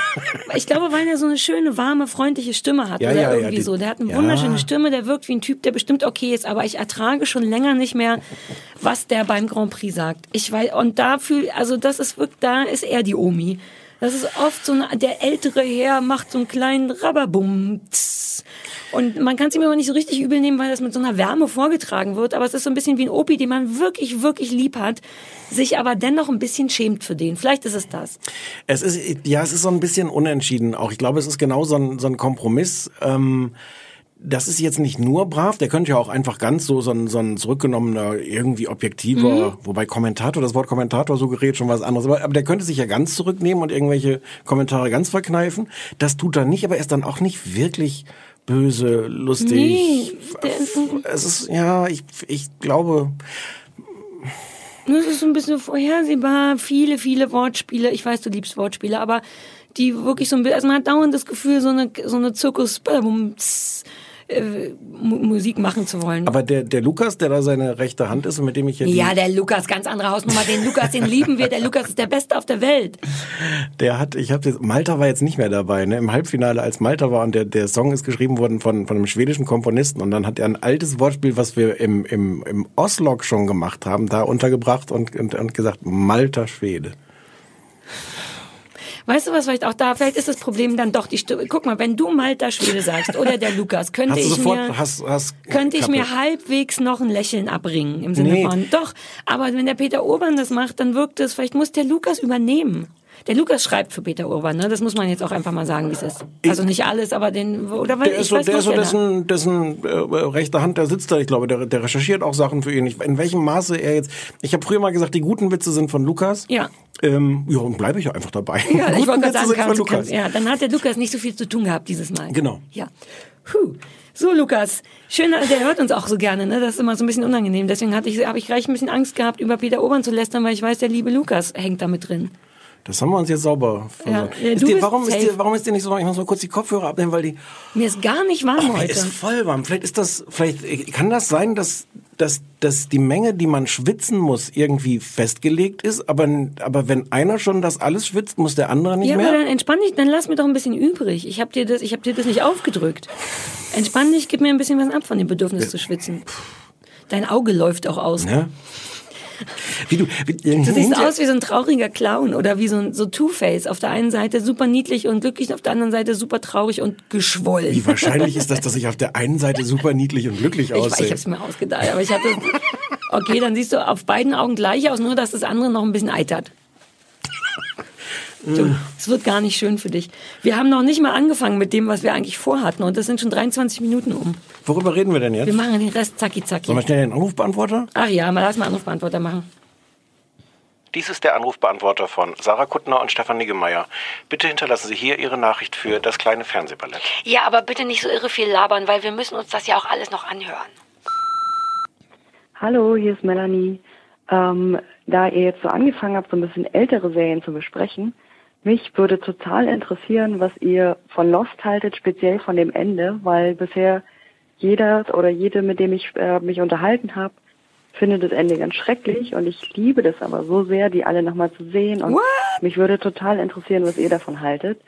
ich glaube, weil er so eine schöne, warme, freundliche Stimme hat Ja, oder ja, ja, irgendwie die- so. Der hat eine ja. wunderschöne Stimme, der wirkt wie ein Typ, der bestimmt okay ist, aber ich ertrage schon länger nicht mehr, was der beim Grand Prix sagt. Ich weiß, und da fühl, also das ist wirklich, da ist er die Omi. Das ist oft so eine, der ältere Herr macht so einen kleinen Rababum. Und man kann es ihm aber nicht so richtig übel nehmen, weil das mit so einer Wärme vorgetragen wird. Aber es ist so ein bisschen wie ein Opi, den man wirklich, wirklich lieb hat, sich aber dennoch ein bisschen schämt für den. Vielleicht ist es das. Es ist, ja, es ist so ein bisschen unentschieden auch. Ich glaube, es ist genau so ein, so ein Kompromiss. Ähm, das ist jetzt nicht nur brav, der könnte ja auch einfach ganz so, so ein, so ein zurückgenommener, irgendwie objektiver, wobei Kommentator, das Wort Kommentator suggeriert schon was anderes, aber, aber der könnte sich ja ganz zurücknehmen und irgendwelche Kommentare ganz verkneifen. Das tut er nicht, aber er ist dann auch nicht wirklich böse, lustig. Nee, der ist ein- es ist, ja, ich, ich glaube, Das ist so ein bisschen vorhersehbar. Viele, viele Wortspiele. Ich weiß, du liebst Wortspiele, aber die wirklich so ein bisschen, also man hat dauernd das Gefühl, so eine, so eine Zirkus, äh, Mu- Musik machen zu wollen. aber der, der Lukas, der da seine rechte Hand ist und mit dem ich hier ja, der Lukas, ganz andere Hausnummer. Den Lukas, den lieben wir. Der Lukas ist der Beste auf der Welt. Der hat, ich habe Malta war jetzt nicht mehr dabei, ne? Im Halbfinale, als Malta war und der, der Song ist geschrieben worden von, von einem schwedischen Komponisten und dann hat er ein altes Wortspiel, was wir im, im, im Oslog schon gemacht haben, da untergebracht und, und, und gesagt, Malta Schwede. Weißt du was, vielleicht auch da, vielleicht ist das Problem dann doch die Stimme. Guck mal, wenn du Malta Schwede sagst oder der Lukas, könnte Hast ich sofort, mir, hast, hast, könnte ich mir halbwegs noch ein Lächeln abbringen im Sinne Nee. von, doch, aber wenn der Peter Urban das macht, dann wirkt es, vielleicht muss der Lukas übernehmen. Der Lukas schreibt für Peter Urban, ne? Das muss man jetzt auch einfach mal sagen, wie es ist. Also nicht alles, aber den, oder weil Der ich ist so, weiß, der ist so dessen, dessen äh, rechte Hand, der sitzt da, ich glaube, der, der recherchiert auch Sachen für ihn. Ich, in welchem Maße er jetzt, ich habe früher mal gesagt, die guten Witze sind von Lukas. Ja. Ähm, ja, und bleibe ich ja einfach dabei. Ja, ich wollte sagen, kann, Lukas. ja, dann hat der Lukas nicht so viel zu tun gehabt dieses Mal. Genau. Ja. Puh. So, Lukas. Schön, der hört uns auch so gerne, ne? Das ist immer so ein bisschen unangenehm. Deswegen hatte ich, habe ich gleich ein bisschen Angst gehabt, über Peter Urban zu lästern, weil ich weiß, der liebe Lukas hängt da mit drin. Das haben wir uns jetzt sauber Ja, versorgt. ja, ist du dir, warum, ist dir, warum ist dir nicht so warm? Ich muss mal kurz die Kopfhörer abnehmen, weil die Mir ist gar nicht warm Oh, mir heute. ist voll warm. Vielleicht ist das, vielleicht äh, kann das sein, dass, dass, dass die Menge, die man schwitzen muss, irgendwie festgelegt ist. Aber, aber wenn einer schon das alles schwitzt, muss der andere nicht Ja, aber mehr. dann entspann dich, dann lass mir doch ein bisschen übrig. Ich habe dir das, ich habe dir das nicht aufgedrückt. Entspann dich, gib mir ein bisschen was ab von dem Bedürfnis zu schwitzen. Dein Auge läuft auch aus. Ne? Wie du, wie, Du siehst aus wie so ein trauriger Clown oder wie so ein so Two-Face. Auf der einen Seite super niedlich und glücklich, auf der anderen Seite super traurig und geschwollen. Wie wahrscheinlich ist das, [laughs] dass ich auf der einen Seite super niedlich und glücklich Ich, ich aussehe? habe es mir ausgedacht, aber ich hatte. Okay, dann siehst du auf beiden Augen gleich aus, nur dass das andere noch ein bisschen eitert. Du, es wird gar nicht schön für dich. Wir haben noch nicht mal angefangen mit dem, was wir eigentlich vorhatten, und das sind schon 23 Minuten um. Worüber reden wir denn jetzt? Wir machen den Rest zacki zacki. Sollen wir schnell den Anrufbeantworter? Ach ja, mal lass mal Anrufbeantworter machen. Dies ist der Anrufbeantworter von Sarah Kuttner und Stefan Niggemeier. Bitte hinterlassen Sie hier Ihre Nachricht für das kleine Fernsehballett. Ja, aber bitte nicht so irre viel labern, weil wir müssen uns das ja auch alles noch anhören. Hallo, hier ist Melanie. Ähm, da ihr jetzt so angefangen habt, so ein bisschen ältere Serien zu besprechen, mich würde total interessieren, was ihr von Lost haltet, speziell von dem Ende, weil bisher jeder oder jede, mit dem ich äh, mich unterhalten habe, findet das Ende ganz schrecklich und ich liebe das aber so sehr, die alle nochmal zu sehen und What? mich würde total interessieren, was ihr davon haltet.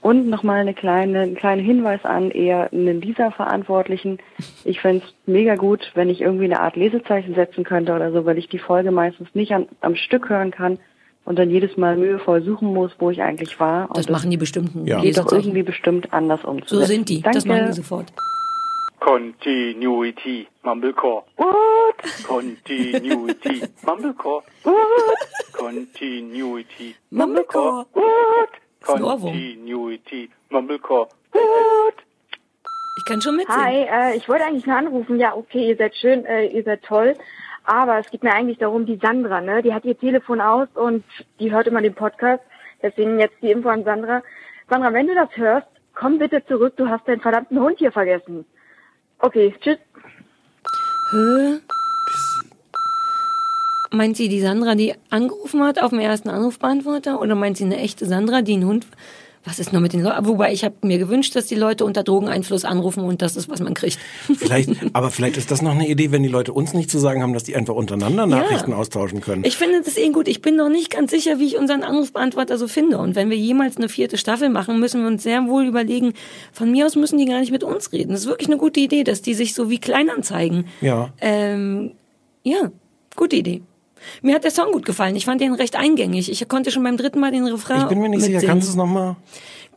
Und nochmal eine kleine, einen kleinen Hinweis an eher einen dieser Verantwortlichen. Ich fänd's mega gut, wenn ich irgendwie eine Art Lesezeichen setzen könnte oder so, weil ich die Folge meistens nicht an, am Stück hören kann und dann jedes Mal mühevoll suchen muss, wo ich eigentlich war. Das und machen die bestimmten Ja. geht doch irgendwie bestimmt anders umzusetzen. So sind die. Danke. Das machen die sofort. Continuity, Mumblecore. What? Continuity, Mumblecore. What? Continuity, Mumblecore. What? Continuity, Mumblecore. What? Ich kann schon mitsingen. Hi, äh, ich wollte eigentlich nur anrufen. Ja, okay, ihr seid schön, äh, ihr seid toll. Aber es geht mir eigentlich darum, die Sandra, ne? Die hat ihr Telefon aus und die hört immer den Podcast. Deswegen jetzt die Info an Sandra. Sandra, wenn du das hörst, komm bitte zurück. Du hast deinen verdammten Hund hier vergessen. Okay, tschüss. Hä? Meint sie die Sandra, die angerufen hat auf dem ersten Anrufbeantworter? Oder meint sie eine echte Sandra, die einen Hund... Was ist nur mit den Leuten? Wobei ich habe mir gewünscht, dass die Leute unter Drogeneinfluss anrufen und das ist, was man kriegt. Vielleicht, aber vielleicht ist das noch eine Idee, wenn die Leute uns nicht zu sagen haben, dass die einfach untereinander Nachrichten austauschen können. Ich finde das eh gut. Ich bin noch nicht ganz sicher, wie ich unseren Anrufbeantworter so finde. Und wenn wir jemals eine vierte Staffel machen, müssen wir uns sehr wohl überlegen, von mir aus müssen die gar nicht mit uns reden. Das ist wirklich eine gute Idee, dass die sich so wie Kleinanzeigen. Ja. Ähm, ja, gute Idee. Mir hat der Song gut gefallen. Ich fand den recht eingängig. Ich konnte schon beim dritten Mal den Refrain Ich bin mir nicht sicher, mitsingen. kannst du es nochmal?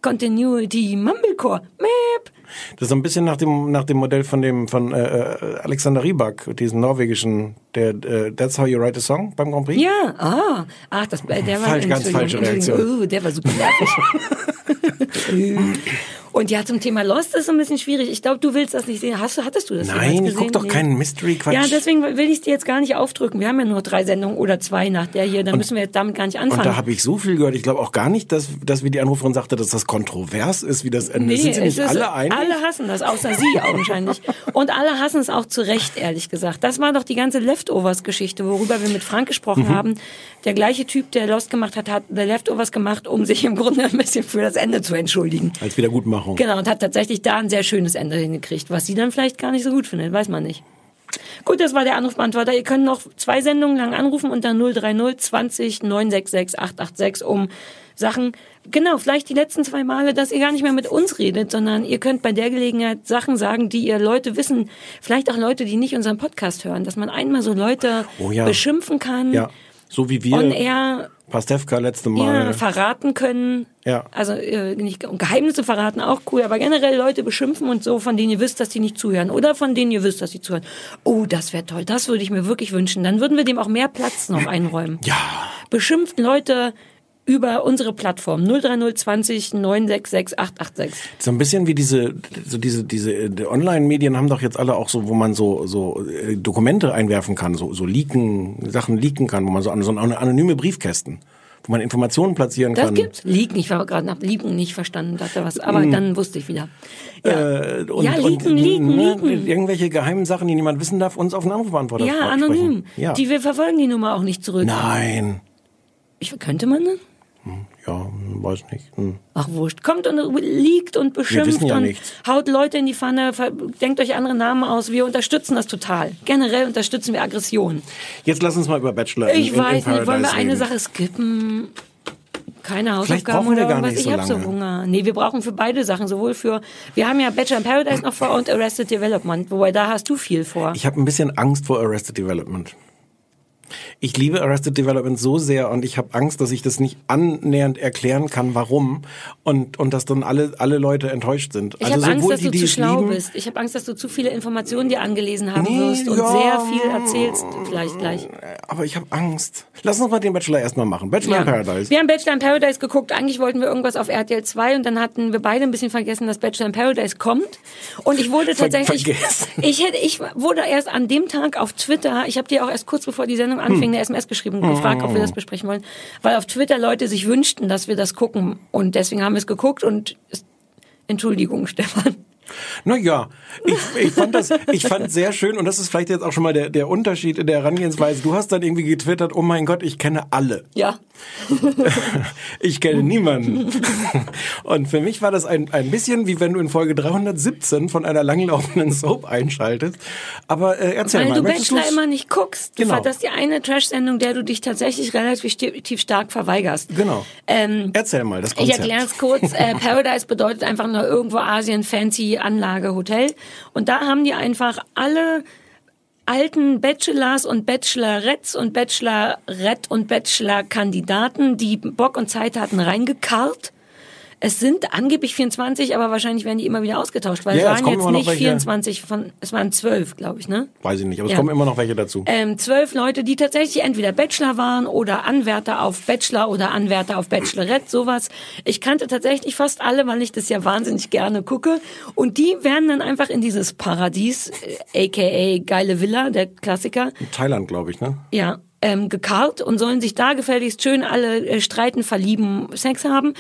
Continuity, Mumblecore, Meep. Das ist so ein bisschen nach dem nach dem Modell von dem von äh, äh, Alexander Rybak, diesem norwegischen, der äh, That's How You Write a Song beim Grand Prix. Ja, ah, ach, das, äh, der war Falsch, ganz falsche. Reaktion. Uh, der war super nervig. [laughs] [laughs] Und ja, zum Thema Lost ist so ein bisschen schwierig. Ich glaube, du willst das nicht sehen. Hast du, hattest du das Nein, ich guck doch Nee. keinen Mystery-Quatsch. Ja, deswegen will ich es dir jetzt gar nicht aufdrücken. Wir haben ja nur drei Sendungen oder zwei nach der hier. Dann müssen wir jetzt damit gar nicht anfangen. Und da habe ich so viel gehört. Ich glaube auch gar nicht, dass, dass wie die Anruferin sagte, dass das kontrovers ist, wie das Ende. Sind sie nicht ist- alle einig? Alle hassen das, außer sie augenscheinlich. Und alle hassen es auch zu Recht, ehrlich gesagt. Das war doch die ganze Leftovers-Geschichte, worüber wir mit Frank gesprochen Mhm. haben. Der gleiche Typ, der Lost gemacht hat, hat The Leftovers gemacht, um sich im Grunde ein bisschen für das Ende zu entschuldigen. Als Wiedergutmachung. Genau, und hat tatsächlich da ein sehr schönes Ende hingekriegt, was sie dann vielleicht gar nicht so gut findet, weiß man nicht. Gut, das war der Anrufbeantworter. Ihr könnt noch zwei Sendungen lang anrufen unter 030 20 966 886 um Sachen, genau, vielleicht die letzten zwei Male, dass ihr gar nicht mehr mit uns redet, sondern ihr könnt bei der Gelegenheit Sachen sagen, die ihr Leute wissen, vielleicht auch Leute, die nicht unseren Podcast hören, dass man einmal so Leute Oh ja. beschimpfen kann, Ja, so wie wir on air Pastewka letzte ja, Mal. verraten können. Ja. Also äh, nicht Geheimnisse verraten auch cool, aber generell Leute beschimpfen und so, von denen ihr wisst, dass die nicht zuhören oder von denen ihr wisst, dass sie zuhören. Oh, das wäre toll. Das würde ich mir wirklich wünschen. Dann würden wir dem auch mehr Platz noch einräumen. Ja. Beschimpft Leute über unsere Plattform 03020 966 886. So ein bisschen wie diese, so diese, diese äh, die Online-Medien haben doch jetzt alle auch so, wo man so, so äh, Dokumente einwerfen kann, so, so leaken, Sachen leaken kann, wo man so, so anonyme Briefkästen, wo man Informationen platzieren Das kann. gibt's. Leak, ich war gerade nach Lieben nicht verstanden, dachte was, aber dann wusste ich wieder. Ja, Äh, und, ja leaken, und, leaken, ne, leaken. Irgendwelche geheimen Sachen, die niemand wissen darf, uns auf den Anrufbeantworter Ja, anonym. Ja. Die wir verfolgen die Nummer auch nicht zurück. Nein. Ich, könnte man denn? Ja, hm, weiß nicht. Hm. Ach wurscht. Kommt und liegt und beschimpft ja und nichts. haut Leute in die Pfanne, denkt euch andere Namen aus. Wir unterstützen das total. Generell unterstützen wir Aggression. Jetzt lass uns mal über Bachelor in, Ich in, weiß in nicht, wollen wir Paradise eine reden. Sache skippen? Keine Hausaufgaben oder irgendwas. nicht Ich so habe so. Hunger. Nee, wir brauchen für beide Sachen, sowohl für, wir haben ja Bachelor in Paradise noch vor und Arrested Development, wobei da hast du viel vor. Ich habe ein bisschen Angst vor Arrested Development. Ich liebe Arrested Development so sehr und ich habe Angst, dass ich das nicht annähernd erklären kann, warum und und dass dann alle alle Leute enttäuscht sind. Ich habe Angst, Also dass die, du zu schlau lieben, bist. Ich habe Angst, dass du zu viele Informationen dir angelesen haben Nee, wirst und ja. sehr viel erzählst, vielleicht gleich. aber ich habe Angst. Lass uns mal den Bachelor erstmal machen. Bachelor in Paradise. Wir haben Bachelor in Paradise geguckt. Eigentlich wollten wir irgendwas auf RTL 2 und dann hatten wir beide ein bisschen vergessen, dass Bachelor in Paradise kommt. Und ich wurde tatsächlich, vergessen. ich hätte, ich wurde erst an dem Tag auf Twitter, ich habe dir auch erst kurz bevor die Sendung anfing, Hm. Eine SMS geschrieben und gefragt, ob wir das besprechen wollen, weil auf Twitter Leute sich wünschten, dass wir das gucken. Und deswegen haben wir es geguckt und Entschuldigung, [laughs] Stefan. Naja, ich, ich fand das, ich fand [laughs] sehr schön und das ist vielleicht jetzt auch schon mal der, der Unterschied in der Herangehensweise. Du hast dann irgendwie getwittert, oh mein Gott, ich kenne alle. Ja. [laughs] Ich kenne niemanden. Und für mich war das ein, ein bisschen wie wenn du in Folge 317 von einer langlaufenden Soap einschaltest. Aber äh, erzähl Weil mal, du möchtest Bachelor du's? immer nicht guckst. Du Genau. Das ist die eine Trash-Sendung, der du dich tatsächlich relativ stark verweigerst. Genau. Ähm, Erzähl mal, das Ich Konzept. erkläre es kurz. Äh, Paradise bedeutet einfach nur irgendwo Asien, fancy Anlage, Hotel. Und da haben die einfach alle alten Bachelors und Bachelorettes und Bachelorette und Bachelor-Kandidaten, die Bock und Zeit hatten, reingekarrt. Es sind angeblich 24, aber wahrscheinlich werden die immer wieder ausgetauscht, weil Ja, es es waren kommen jetzt nicht welche. 24 von, es waren 12, glaube ich, ne? Weiß ich nicht, aber es Ja. kommen immer noch welche dazu. Ähm, zwölf Leute, die tatsächlich entweder Bachelor waren oder Anwärter auf Bachelor oder Anwärter auf Bachelorette, sowas. Ich kannte tatsächlich fast alle, weil ich das ja wahnsinnig gerne gucke. Und die werden dann einfach in dieses Paradies, äh, aka geile Villa, der Klassiker, In Thailand, glaube ich, ne? ja, ähm, gekarrt und sollen sich da gefälligst schön alle äh, streiten, verlieben, Sex haben.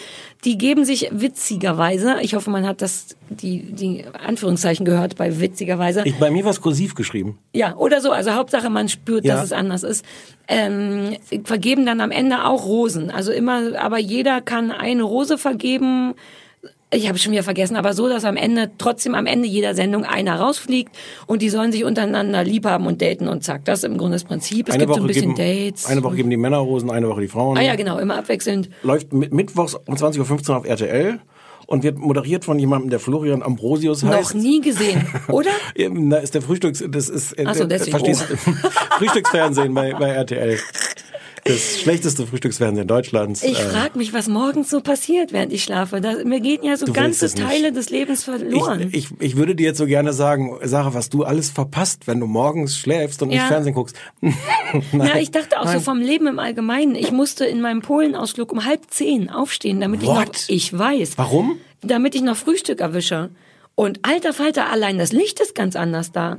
Die geben sich witzigerweise, ich hoffe, man hat das, die, die Anführungszeichen gehört bei witzigerweise. Ich, bei mir war es kursiv geschrieben. Ja, oder so. Also Hauptsache, man spürt, Ja. dass es anders ist. Ähm, vergeben dann am Ende auch Rosen. Also immer, aber jeder kann eine Rose vergeben. Ich habe schon wieder vergessen, aber so, dass am Ende, trotzdem am Ende jeder Sendung einer rausfliegt und die sollen sich untereinander lieb haben und daten und zack. Das ist im Grunde das Prinzip. Es eine gibt so Woche ein bisschen geben, Dates. Eine Woche geben die Männer Rosen, eine Woche die Frauen. ah ja, genau, immer abwechselnd. Läuft mit, mittwochs um 20.15 Uhr auf RTL und wird moderiert von jemandem, der Florian Ambrosius heißt. Noch nie gesehen, [laughs] oder? Da ist der Frühstücks, das ist, äh, so, deswegen. verstehst du, [laughs] Frühstücksfernsehen bei, bei RTL. Das schlechteste Frühstücksfernsehen Deutschlands. Ich Äh, frage mich, was morgens so passiert, während ich schlafe. Da, mir gehen ja so ganze nicht. Teile des Lebens verloren. ich, ich, ich würde dir jetzt so gerne sagen, Sarah, was du alles verpasst, wenn du morgens schläfst und nicht Ja. Fernsehen guckst. [laughs] Na, ich dachte auch so nein. vom Leben im Allgemeinen. Ich musste in meinem Polenausflug um halb zehn aufstehen, damit ich noch, What? ich weiß, Warum? damit ich noch Frühstück erwische. Und alter Falter, allein das Licht ist ganz anders da.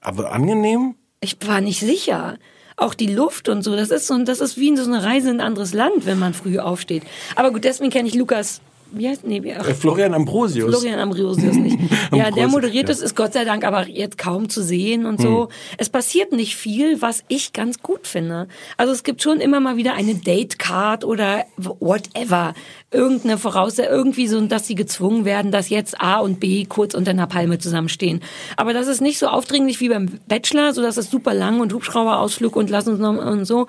Aber angenehm? Ich war nicht sicher. Auch die Luft und so, das ist so, das ist wie so eine Reise in ein anderes Land, wenn man früh aufsteht. Aber gut, deswegen kenne ich Lukas, wie heißt, nee, wie, ach, Äh, Florian Ambrosius. Florian Ambrosius nicht. [laughs] Ja, der moderiert ja. es, ist Gott sei Dank aber jetzt kaum zu sehen und so. Hm. Es passiert nicht viel, was ich ganz gut finde. Also es gibt schon immer mal wieder eine Date-Card oder whatever. Irgendeine Voraussetzung, irgendwie so, dass sie gezwungen werden, dass jetzt A und B kurz unter einer Palme zusammenstehen. Aber das ist nicht so aufdringlich wie beim Bachelor, so dass es super lang und Hubschrauberausflug und lass uns noch und so.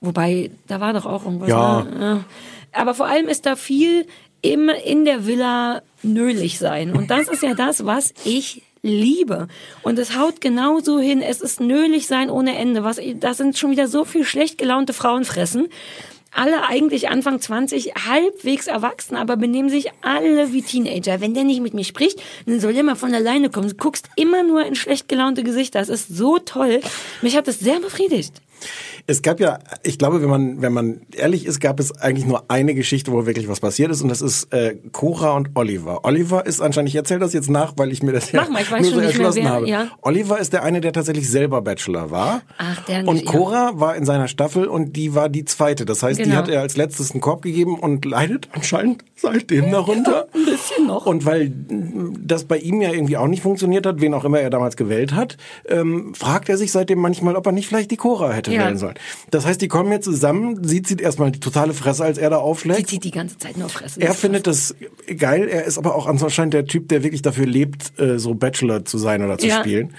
Wobei, da war doch auch irgendwas. Ja. Ne? Ja. Aber vor allem ist da viel im, in der Villa nölig sein. Und das ist ja das, was ich liebe. Und es haut genauso hin. Es ist nölig sein ohne Ende. Was, das sind schon wieder so viel schlecht gelaunte Frauenfressen. Alle eigentlich Anfang 20, halbwegs erwachsen, aber benehmen sich alle wie Teenager. Wenn der nicht mit mir spricht, dann soll der mal von alleine kommen. Du guckst immer nur in schlecht gelaunte Gesichter. Das ist so toll. Mich hat das sehr befriedigt. Es gab ja, ich glaube, wenn man, wenn man ehrlich ist, gab es eigentlich nur eine Geschichte, wo wirklich was passiert ist, und das ist äh, Cora und Oliver. Oliver ist anscheinend, ich erzähle das jetzt nach, weil ich mir das Mach ja mal, ich weiß nur so nicht mehr, erschlossen wer- habe. ja. Oliver ist der eine, der tatsächlich selber Bachelor war. Ach, der nicht, Und ja. Cora war in seiner Staffel und die war die zweite. Das heißt, die Genau. hat er als letztes einen Korb gegeben und leidet anscheinend seitdem darunter. Ein bisschen noch. Und weil das bei ihm ja irgendwie auch nicht funktioniert hat, wen auch immer er damals gewählt hat, ähm, fragt er sich seitdem manchmal, ob er nicht vielleicht die Cora hätte Ja. wählen sollen. Das heißt, die kommen jetzt zusammen, sie zieht erstmal die totale Fresse, als er da aufschlägt. zieht die ganze Zeit nur Fresse. Er findet das geil, er ist aber auch anscheinend der Typ, der wirklich dafür lebt, äh, so Bachelor zu sein oder zu Ja. spielen.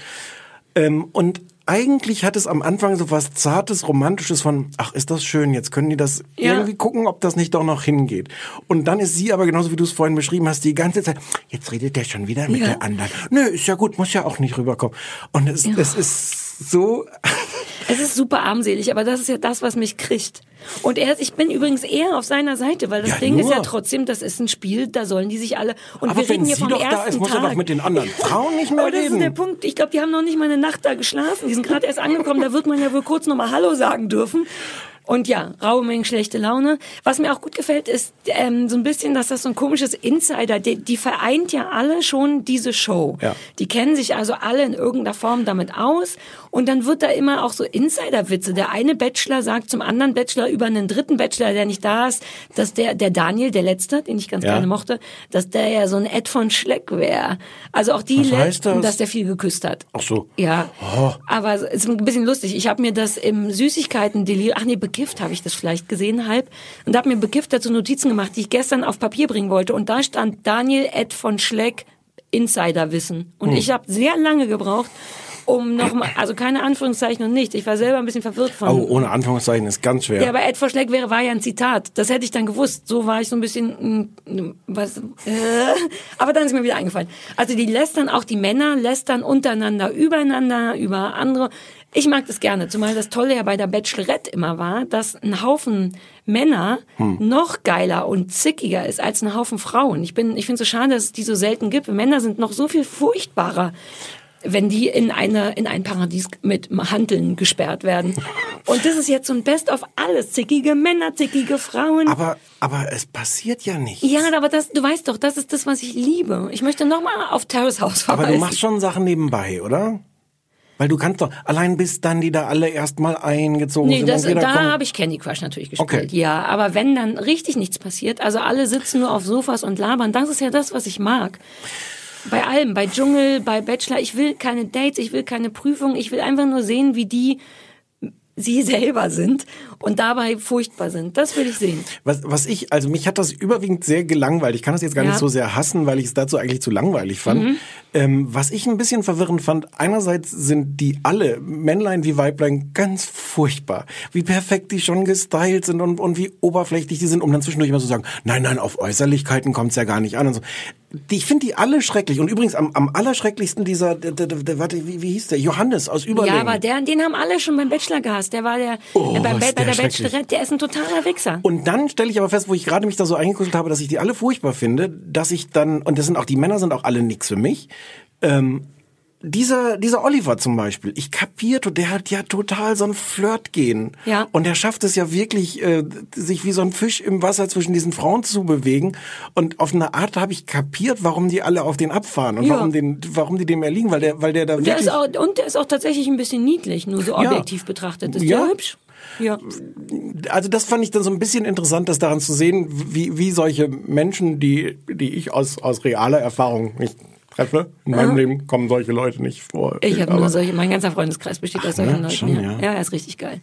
Ähm, und eigentlich hat es am Anfang so was Zartes, Romantisches von, ach, ist das schön, jetzt können die das Ja. irgendwie gucken, ob das nicht doch noch hingeht. Und dann ist sie aber genauso wie du es vorhin beschrieben hast, die ganze Zeit, jetzt redet der schon wieder mit Ja. der anderen. Nö, ist ja gut, muss ja auch nicht rüberkommen. Und es, es ist so, [laughs] Es ist super armselig, aber das ist ja das, was mich kriegt. Und er, ich bin übrigens eher auf seiner Seite, weil das Ja, Ding ist ja nur. trotzdem, das ist ein Spiel, da sollen die sich alle. Und aber wir wenn reden hier sie vom doch ersten da ist, muss er doch mit den anderen Frauen nicht mehr Aber das ist der reden. Punkt. Ich glaube, die haben noch nicht mal eine Nacht da geschlafen. Die sind gerade erst angekommen. Da wird man ja wohl kurz nochmal Hallo sagen dürfen. Und ja, raue Mengen schlechte Laune. Was mir auch gut gefällt, ist ähm, so ein bisschen, dass das so ein komisches Insider, die, die vereint ja alle schon diese Show. Ja. Die kennen sich also alle in irgendeiner Form damit aus. Und dann wird da immer auch so Insiderwitze. Der eine Bachelor sagt zum anderen Bachelor über einen dritten Bachelor, der nicht da ist, dass der, der Daniel, der Letzte, den ich ganz Ja. gerne mochte, dass der ja so ein Ed von Schleck wäre. Also auch die Letzten, das? dass der viel geküsst hat. Ach so. Ja, Oh. aber es ist ein bisschen lustig. Ich habe mir das im Süßigkeiten-Delir, ach nee, bekifft habe ich das vielleicht gesehen, halb, und habe mir bekifft dazu Notizen gemacht, die ich gestern auf Papier bringen wollte. Und da stand Daniel Ed von Schleck Insiderwissen. Und Hm. ich habe sehr lange gebraucht, um nochmal, also keine Anführungszeichen und nichts. Ich war selber ein bisschen verwirrt von. Oh, ohne Anführungszeichen ist ganz schwer. Ja, aber Ed Schleck wäre, war ja ein Zitat. Das hätte ich dann gewusst. So war ich so ein bisschen, mm, was, äh, aber dann ist mir wieder eingefallen. Also die lästern, auch die Männer lästern untereinander, übereinander, über andere. Ich mag das gerne, zumal das Tolle ja bei der Bachelorette immer war, dass ein Haufen Männer Hm. noch geiler und zickiger ist als ein Haufen Frauen. Ich bin, ich finde es so schade, dass es die so selten gibt. Männer sind noch so viel furchtbarer wenn die in eine in ein Paradies mit Handeln gesperrt werden. Und das ist jetzt so ein Best of alles. Zickige Männer, zickige Frauen. Aber, aber es passiert ja nicht. ja, aber das, du weißt doch, das ist das, was ich liebe. Ich möchte nochmal auf Terrace House verweisen. Aber du machst schon Sachen nebenbei, oder? Weil du kannst doch, allein bis dann die da alle erstmal eingezogen Nee, sind. das, da habe ich Candy Crush natürlich gespielt. Okay. Ja, aber wenn dann richtig nichts passiert, also alle sitzen nur auf Sofas und labern, das ist ja das, was ich mag. Bei allem, bei Dschungel, bei Bachelor, ich will keine Dates, ich will keine Prüfung, ich will einfach nur sehen, wie die sie selber sind und dabei furchtbar sind. Das will ich sehen. Was, was ich, also mich hat das überwiegend sehr gelangweilt. Ich kann das jetzt gar Ja. nicht so sehr hassen, weil ich es dazu eigentlich zu langweilig fand. Mhm. Ähm, was ich ein bisschen verwirrend fand, einerseits sind die alle, Männlein wie Weiblein, ganz furchtbar. Wie perfekt die schon gestylt sind und, und wie oberflächlich die sind, um dann zwischendurch immer so zu sagen, nein, nein, auf Äußerlichkeiten kommt es ja gar nicht an und so. Die, ich finde die alle schrecklich. Und übrigens am, am allerschrecklichsten dieser, der, der, der, warte, wie, wie hieß der? Johannes aus Überlingen. Ja, aber der, den haben alle schon beim Bachelor gehasst. Der war der, Oh, äh, bei, ist bei der. Bachelorette, der ist ein totaler Wichser. Und dann stelle ich aber fest, wo ich gerade mich da so eingekuschelt habe, dass ich die alle furchtbar finde, dass ich dann, und das sind auch, die Männer sind auch alle nix für mich, ähm, dieser, dieser Oliver zum Beispiel, ich kapierte, der hat ja total so ein Flirt-Gehen. Ja. Und der schafft es ja wirklich, äh, sich wie so ein Fisch im Wasser zwischen diesen Frauen zu bewegen. Und auf eine Art habe ich kapiert, warum die alle auf den abfahren und Ja. warum, den, warum die dem erliegen, weil der, weil der da Und der, wirklich... ist auch, und der ist auch tatsächlich ein bisschen niedlich, nur so Ja. objektiv betrachtet. Ist Ja. der hübsch? Ja. also das fand ich dann so ein bisschen interessant, das daran zu sehen, wie, wie solche Menschen, die, die ich aus, aus realer Erfahrung nicht treffe, in meinem Ja. Leben kommen solche Leute nicht vor. Ich habe nur solche, mein ganzer Freundeskreis besteht aus Ach, solchen ne? Leuten. Schon, ja. ja. ja, er ist richtig geil.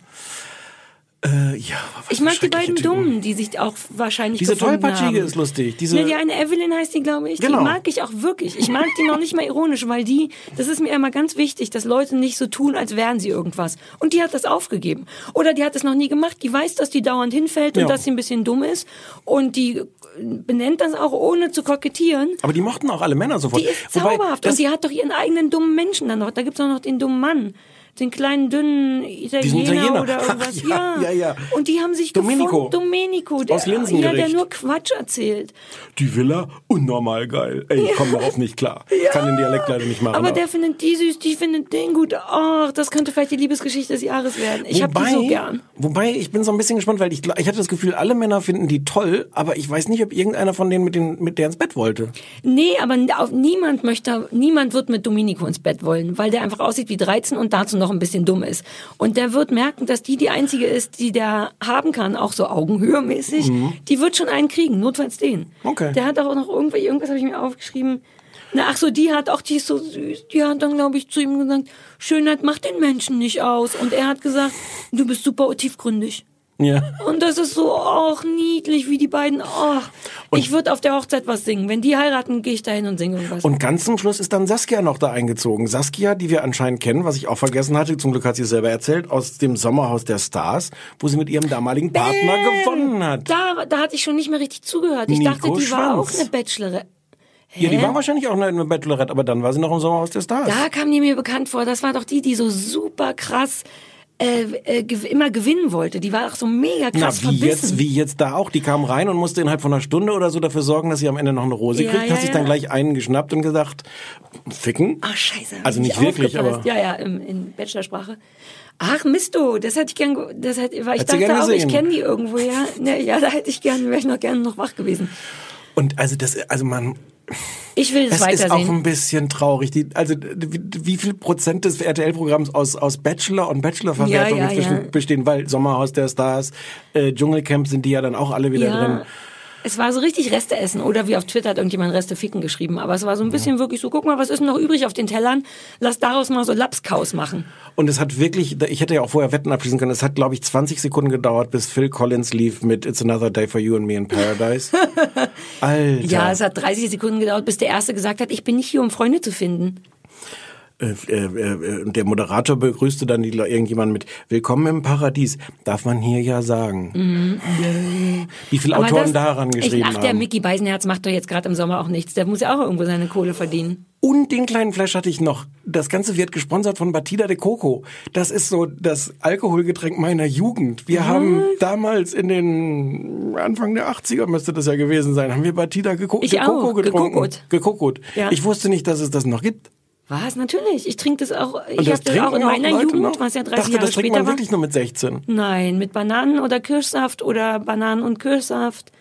Äh, ja, Ich mag die beiden Typen. Dummen, die sich auch wahrscheinlich Diese Tollpatschige ist lustig. Diese, Ne, die eine Evelyn heißt die, glaube ich. Genau. Die mag ich auch wirklich. Ich mag die noch nicht mal ironisch, weil die, das ist mir immer ganz wichtig, dass Leute nicht so tun, als wären sie irgendwas. Und die hat das aufgegeben. Oder die hat das noch nie gemacht. Die weiß, dass die dauernd hinfällt und Ja. dass sie ein bisschen dumm ist. Und die benennt das auch ohne zu kokettieren. aber die mochten auch alle Männer sofort. Die ist Wobei, zauberhaft. und die hat doch ihren eigenen dummen Menschen dann noch. Da gibt's auch noch den dummen Mann. Den kleinen, dünnen Italiener, Italiener. oder [laughs] irgendwas. Ja, ja, ja. Und die haben sich Domenico. gefunden. Domenico. Der, Aus Linsengericht. Ja, der nur Quatsch erzählt. die Villa, unnormal geil. Ey, ich komme darauf nicht klar. Ich kann den Dialekt leider nicht machen. Aber der findet die süß, die findet den gut. Ach, das könnte vielleicht die Liebesgeschichte des Jahres werden. Ich hab die so gern. Wobei, ich bin so ein bisschen gespannt, weil ich, ich hatte das Gefühl, alle Männer finden die toll, aber ich weiß nicht, ob irgendeiner von denen mit, den, mit der ins Bett wollte. Nee, aber auf, niemand möchte, niemand wird mit Domenico ins Bett wollen, weil der einfach aussieht wie 13 und dazu noch ein bisschen dumm ist. Und der wird merken, dass die die einzige ist, die der haben kann, auch so augenhöhemäßig. Die wird schon einen kriegen, notfalls den. Mhm. Okay. Der hat auch noch irgendwas, irgendwas habe ich mir aufgeschrieben. Na, ach so, die hat auch, die ist so süß. Die hat dann, glaube ich, zu ihm gesagt, Schönheit macht den Menschen nicht aus. Und er hat gesagt, du bist super tiefgründig. Ja. Und das ist so, auch niedlich, wie die beiden, ach. Ich würde auf der Hochzeit was singen. Wenn die heiraten, gehe ich dahin und singe irgendwas. Und ganz zum Schluss ist dann Saskia noch da eingezogen. Saskia, die wir anscheinend kennen, was ich auch vergessen hatte, zum Glück hat sie es selber erzählt, aus dem Sommerhaus der Stars, wo sie mit ihrem damaligen Partner gewonnen hat. Da, da hatte ich schon nicht mehr richtig zugehört. Ich Nico dachte, die war auch Schwanz. eine Bachelorette. Ja, die Hä? war wahrscheinlich auch eine, eine Bachelorette, aber dann war sie noch im Sommerhaus der Stars. Da kam die mir bekannt vor. Das war doch die, die so super krass äh, äh, immer gewinnen wollte. Die war auch so mega Na, krass wie verbissen. jetzt, wie jetzt da auch. Die kam rein und musste innerhalb von einer Stunde oder so dafür sorgen, dass sie am Ende noch eine Rose Ja, kriegt. ja, hat sich ja. dann gleich einen geschnappt und gesagt, ficken. Ach, scheiße. Also ich nicht wirklich, aber- Ja, ja, im, in Bachelorsprache. Ach, Misto, das hätte ich gern, ge- das hätte, weil ich du dachte auch, ich kenne die irgendwo, ja. Ne, ja, da hätte ich gern, wäre ich noch gerne noch wach gewesen. Und also das, also man, Ich will es es ist auch weitersehen. ein bisschen traurig. Die, also wie, viel Prozent des RTL-Programms aus, aus Bachelor und Bachelor-Verwertungen Ja, ja, ja. bestehen, weil Sommerhaus der Stars, äh, Dschungelcamp sind die ja dann auch alle wieder drin. Es war so richtig Reste essen. Oder wie auf Twitter hat irgendjemand Reste ficken geschrieben. Aber es war so ein bisschen wirklich so, guck mal, was ist denn noch übrig auf den Tellern? Lass daraus mal so Lapskaus machen. Und es hat wirklich, ich hätte ja auch vorher Wetten abschließen können, es hat, glaube ich, 20 Sekunden gedauert, bis Phil Collins lief mit It's Another Day for You and Me in Paradise. [laughs] Alter. Ja, es hat 30 Sekunden gedauert, bis der Erste gesagt hat, ich bin nicht hier, um Freunde zu finden. Äh, äh, äh, und der Moderator begrüßte dann die, Le- irgendjemand mit Willkommen im Paradies. Darf man hier ja sagen. Wie viele Aber Autoren das- daran geschrieben ich, Ach, der haben. Mickey Beisenherz macht doch jetzt gerade im Sommer auch nichts. Der muss ja auch irgendwo seine Kohle verdienen. Und den kleinen Flash hatte ich noch. Das Ganze wird gesponsert von Batida de Coco. Das ist so das Alkoholgetränk meiner Jugend. Wir haben damals in den Anfang der 80er müsste das ja gewesen sein, haben wir Batida de Coco auch, getrunken. gekokot. Gekokot. Ja. Ich wusste nicht, dass es das noch gibt. Was? Natürlich. Ich trinke das auch. Ich habe das auch in meiner Leute Jugend, noch? was ja 30 dachte, Jahre das trinkt später man war. wirklich nur mit 16. Nein, mit Bananen oder Kirschsaft oder Bananen und Kirschsaft.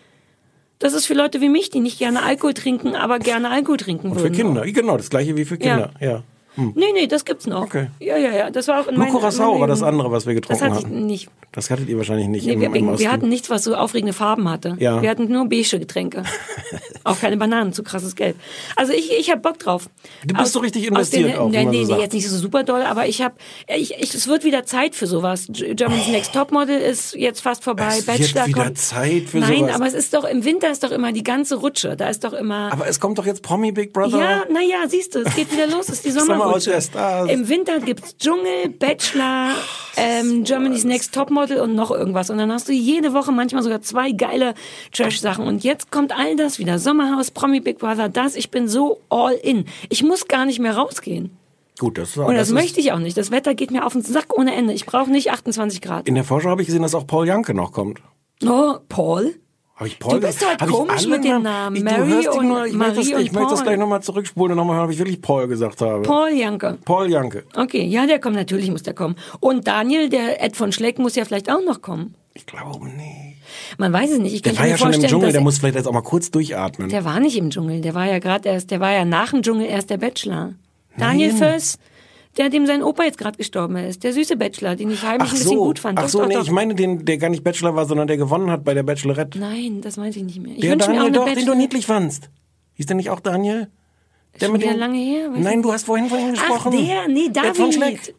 Das ist für Leute wie mich, die nicht gerne Alkohol trinken, aber gerne Alkohol trinken Und für würden. Kinder. Genau, das gleiche wie für Kinder. Ja. Hm. Nee, nee, das gibt's noch. Okay. Ja, ja, ja. Das war auch in Nur Curacao war das andere, was wir Das getrunken hatte ich nicht. Das hattet ihr wahrscheinlich nicht Nee, im, wir, im wir, hatten nichts, was so aufregende Farben hatte. Ja. Wir hatten nur beige Getränke. [laughs] auch keine Bananen, zu krasses Gelb. Also ich, ich habe Bock drauf. Du bist so richtig investiert auch, wie Nee, man so nee, nee, jetzt nicht so super doll, aber ich habe, ich, ich, es wird wieder Zeit für sowas. Germany's Next Topmodel ist jetzt fast vorbei. Oh. Es wird Bachelor wieder kommt. Zeit für Nein, sowas. aber es ist doch, im Winter ist doch immer die ganze Rutsche. Da ist doch immer... Aber es kommt doch jetzt Promi Big Brother. Ja, naja, siehst du, es geht wieder los, es ist die [laughs] Sommer aus Sommerrutsche. der Stars. Im Winter gibt's Dschungel, Bachelor, ähm, Germany's Next Topmodel und noch irgendwas. Und dann hast du jede Woche manchmal sogar zwei geile Trash-Sachen. Und jetzt kommt all das wieder. Sommerhaus, Promi Big Brother, das. Ich bin so all in. Ich muss gar nicht mehr rausgehen. Gut, das, Und das, ist- möchte ich auch nicht. Das Wetter geht mir auf den Sack ohne Ende. Ich brauche nicht 28 Grad. In der Vorschau habe ich gesehen, dass auch Paul Janke noch kommt. Oh, Paul? Habe ich Paul Du bist gesagt? Hab ich komisch mit den Namen. Ich, Mary und nur, ich Marie möchte das, und ich möchte das Paul. gleich nochmal zurückspulen und nochmal hören, ob ich wirklich Paul gesagt habe. Paul Janke. Paul Janke. Okay, ja, der kommt, natürlich muss der kommen. Und Daniel, der Ed von Schleck, muss ja vielleicht auch noch kommen. Ich glaube nicht. Man weiß es nicht. Ich Der war ja schon im Dschungel, der er- muss vielleicht jetzt auch mal kurz durchatmen. Der war nicht im Dschungel, der war ja gerade erst, der war ja nach dem Dschungel erst der Bachelor. Daniel Nein. Föss, der dem sein Opa jetzt gerade gestorben ist, der süße Bachelor, den ich heimlich Ach ein bisschen so, gut fand. ach Doch, so, doch, nee, doch. ich meine den, der gar nicht Bachelor war, sondern der gewonnen hat bei der Bachelorette. Nein, das weiß ich nicht mehr. Ich der wünsche mir auch Daniel doch, den du niedlich fandst. Hieß der nicht auch Daniel? Der Schon wieder lange her, Nein, du hast vorhin von ihm Ach, gesprochen. der, nee, Der Ed von Schleck.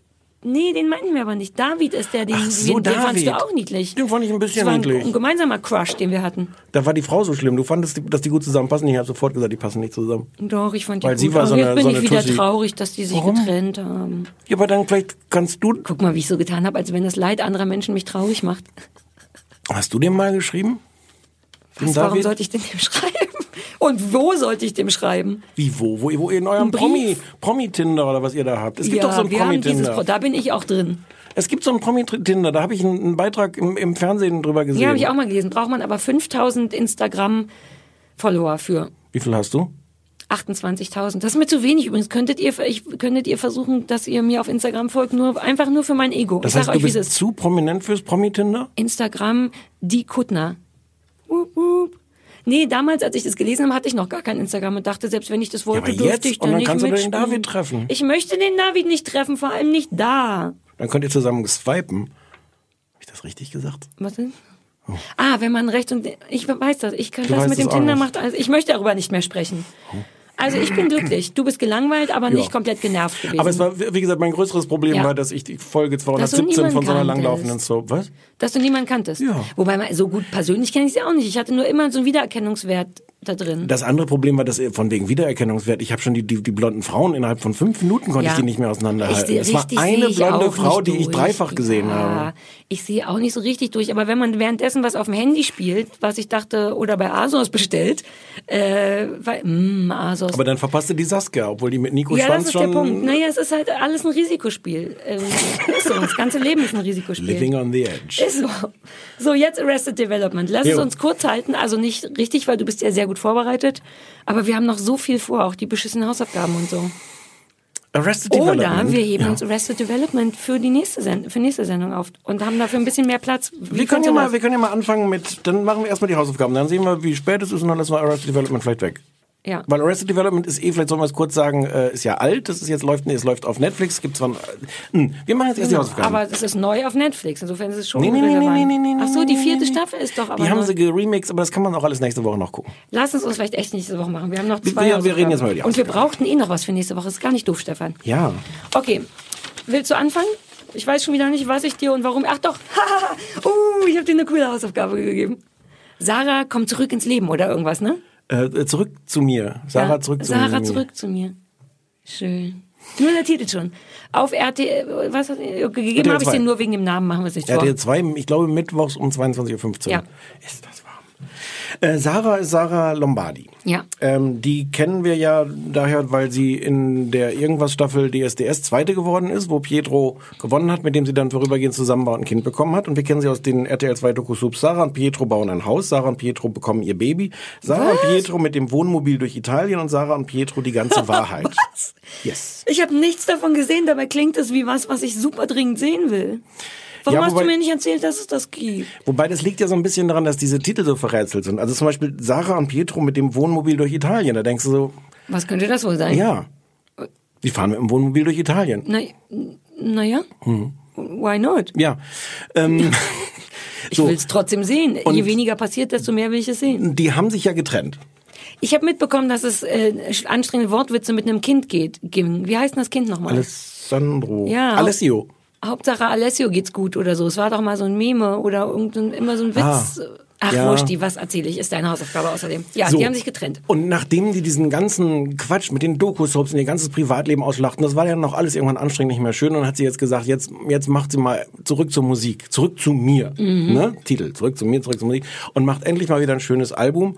Nee, den meinten wir aber nicht. David ist der, den, Ach so, den, den fandst du auch niedlich. Den fand ich ein bisschen das war ein, niedlich. ein gemeinsamer Crush, den wir hatten. Da war die Frau so schlimm. Du fandest, dass die gut zusammenpassen. Ich habe sofort gesagt, die passen nicht zusammen. Doch, ich fand die Weil gut. sie war so jetzt eine- bin so ich eine wieder Tussi. traurig, dass die sich Warum? getrennt haben. Ja, aber dann vielleicht kannst du. Guck mal, wie ich so getan habe, als wenn das Leid anderer Menschen mich traurig macht. Hast du dem mal geschrieben? Was, warum sollte ich denn dem schreiben? Und wo sollte ich dem schreiben? Wie, wo? Wo, wo in eurem? Promi, Promi-Tinder oder was ihr da habt? Es gibt ja, doch so ein Promi-Tinder. Pro- da bin ich auch drin. Es gibt so ein Promi-Tinder, da habe ich einen, einen Beitrag im, im Fernsehen drüber gesehen. Ja, habe ich auch mal gelesen. Braucht man aber 5000 Instagram-Follower für. Wie viel hast du? 28.000. Das ist mir zu wenig übrigens. Könntet ihr, ich, könntet ihr versuchen, dass ihr mir auf Instagram folgt, nur einfach nur für mein Ego. Das ich heißt, sag du euch, bist ist. zu prominent fürs Promi-Tinder? Instagram, die Kuttner. Wup, wup. Nee, damals, als ich das gelesen habe, hatte ich noch gar kein Instagram und dachte, selbst wenn ich das wollte, aber durfte jetzt? ich Und dann dann nicht kannst du den mitspielen. David treffen. Ich möchte den David nicht treffen, vor allem nicht da. Dann könnt ihr zusammen swipen. Habe ich das richtig gesagt? Was denn? Ah, wenn man rechts und ich weiß das, ich kann Oh. Du das mit dem Tinder macht, also ich möchte darüber nicht mehr sprechen. Also ich bin glücklich. Du bist gelangweilt, aber Ja. nicht komplett genervt gewesen. Aber es war, wie gesagt, mein größeres Problem Ja. war, dass ich die Folge Dass du 217 von so einer langlaufenden Soap, was? dass du niemanden kanntest. Ja. Wobei man, so gut persönlich kenne ich sie auch nicht. Ich hatte nur immer so einen Wiedererkennungswert da drin. Das andere Problem war, dass von wegen Wiedererkennungswert, ich habe schon die, die, die blonden Frauen innerhalb von fünf Minuten konnte Ja. ich die nicht mehr Ich auseinanderhalten. sehe Es war eine ich blonde Frau, die ich dreifach gesehen ja, habe. Ich sehe auch nicht so richtig durch, aber wenn man währenddessen was auf dem Handy spielt, was ich dachte, oder bei Asos bestellt, äh, weil, mh, Asos. Aber dann verpasste die Saskia, obwohl die mit Nico ja, das Schwanz ist schon der Punkt. Naja, es ist halt alles ein Risikospiel. Ähm, ist so, das ganze Leben ist ein Risikospiel. living on the edge. Ist so. So, jetzt Arrested Development. Lass es Jo. uns kurz halten. Also nicht richtig, weil du bist ja sehr gut vorbereitet. Aber wir haben noch so viel vor, auch die beschissenen Hausaufgaben und so. Arrested Oder Development. wir heben ja. uns Arrested Development für die nächste, Send für nächste Sendung auf und haben dafür ein bisschen mehr Platz. Wie Wir können, ja mal, das? wir können ja mal anfangen mit, dann machen wir erstmal die Hausaufgaben, dann sehen wir, wie spät es ist und dann lassen wir Arrested Development vielleicht weg. Ja. Weil Arrested Development ist eh, vielleicht sollen wir es kurz sagen, äh, ist ja alt, das ist jetzt läuft, nee, es läuft auf Netflix, gibt zwar, äh, hm, wir machen jetzt erst die Hausaufgaben. Aber es ist neu auf Netflix, insofern ist es schon Nee, nee, nee, nee, nee, nee, Ach so, die vierte nee, nee. Staffel ist doch aber die haben sie geremixed, aber das kann man auch alles nächste Woche noch gucken. Lass uns uns vielleicht echt nächste Woche machen. Wir haben noch zwei wir- wir reden jetzt mal über die Und wir brauchten eh noch was für nächste Woche. Ist gar nicht doof, Stefan. Ja. Okay. Willst du anfangen? Ich weiß schon wieder nicht, was ich dir und warum. Ach doch. [laughs] uh, ich habe dir eine coole Hausaufgabe gegeben. Sarah kommt zurück ins Leben oder irgendwas, ne? Äh, zurück zu mir. Sarah Ja. zurück zu Sarah mir. zurück zu mir. Schön. Nur der Titel schon. Auf RTL, was hat, gegeben habe ich 2. den nur wegen dem Namen, machen wir es nicht vor. RTL 2, ich glaube mittwochs um 22.15 Uhr. Ja. Ist das. Äh, Sarah ist Sarah Lombardi. Ja. Ähm, die kennen wir ja daher, weil sie in der Irgendwas-Staffel DSDS Zweite geworden ist, wo Pietro gewonnen hat, mit dem sie dann vorübergehend zusammen war und ein Kind bekommen hat. Und wir kennen sie aus den RTL 2 Dokusubs. Sarah und Pietro bauen ein Haus, Sarah und Pietro bekommen ihr Baby, Sarah und Pietro mit dem Wohnmobil durch Italien und Sarah und Pietro die ganze [laughs] Wahrheit. Was? Yes. Ich habe nichts davon gesehen, dabei klingt es wie was, was ich super dringend sehen will. Warum Ja, hast wobei- du mir nicht erzählt, dass es das gibt? Wobei das liegt ja so ein bisschen daran, dass diese Titel so verrätselt sind. Also zum Beispiel Sarah und Pietro mit dem Wohnmobil durch Italien. Da denkst du so, Was könnte das wohl sein? ja, die fahren mit dem Wohnmobil durch Italien. Na, naja. Hm. Why not? Ja. Ähm, [laughs] Ich so, will es trotzdem sehen. Und- Je weniger passiert, desto mehr will ich es sehen. die haben sich ja getrennt. Ich habe mitbekommen, dass es äh, anstrengende Wortwitze mit einem Kind geht. ging. Wie heißt denn das Kind nochmal? Alessandro. Ja. Alessio. Hauptsache Alessio geht's gut oder so. Es war doch mal so ein Meme oder irgendein, immer so ein Witz. Ah. Ach, Ja. Wursti, was erzähle ich? Ist deine Hausaufgabe außerdem. Ja, So. die haben sich getrennt. Und nachdem die diesen ganzen Quatsch mit den Doku-Soaps und ihr ganzes Privatleben auslachten, das war ja noch alles irgendwann anstrengend nicht mehr schön und hat sie jetzt gesagt, jetzt, jetzt macht sie mal zurück zur Musik, zurück zu mir. Mhm. Ne? Titel, zurück zu mir, zurück zur Musik und macht endlich mal wieder ein schönes Album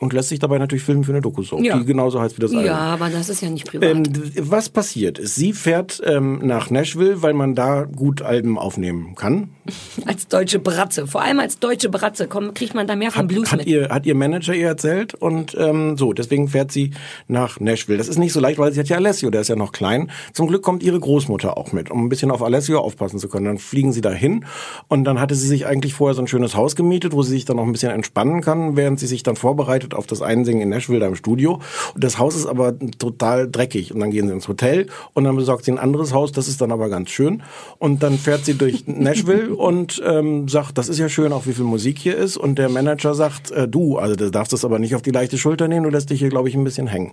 und lässt sich dabei natürlich filmen für eine Doku-Soap, Ja. die genauso heißt wie das Album. Ja, aber das ist ja nicht privat. Ähm, was passiert ist, sie fährt ähm, nach Nashville, weil man da gut Alben aufnehmen kann. [laughs] als deutsche Bratze. Vor allem als deutsche Bratze komm, kriegt man da mehr vom Hat, Blues hat, mit. ihr, hat ihr Manager ihr erzählt und ähm, so, deswegen fährt sie nach Nashville. Das ist nicht so leicht, weil sie hat ja Alessio, der ist ja noch klein. Zum Glück kommt ihre Großmutter auch mit, um ein bisschen auf Alessio aufpassen zu können. Dann fliegen sie dahin und dann hatte sie sich eigentlich vorher so ein schönes Haus gemietet, wo sie sich dann noch ein bisschen entspannen kann, während sie sich dann vorbereitet auf das Einsingen in Nashville da im Studio. Und das Haus ist aber total dreckig und dann gehen sie ins Hotel und dann besorgt sie ein anderes Haus, das ist dann aber ganz schön und dann fährt sie durch [laughs] Nashville und ähm, sagt, das ist ja schön, auch wie viel Musik hier ist und der Manager sagt, äh, du, also du darfst das aber nicht auf die leichte Schulter nehmen, du lässt dich hier, glaube ich, ein bisschen hängen.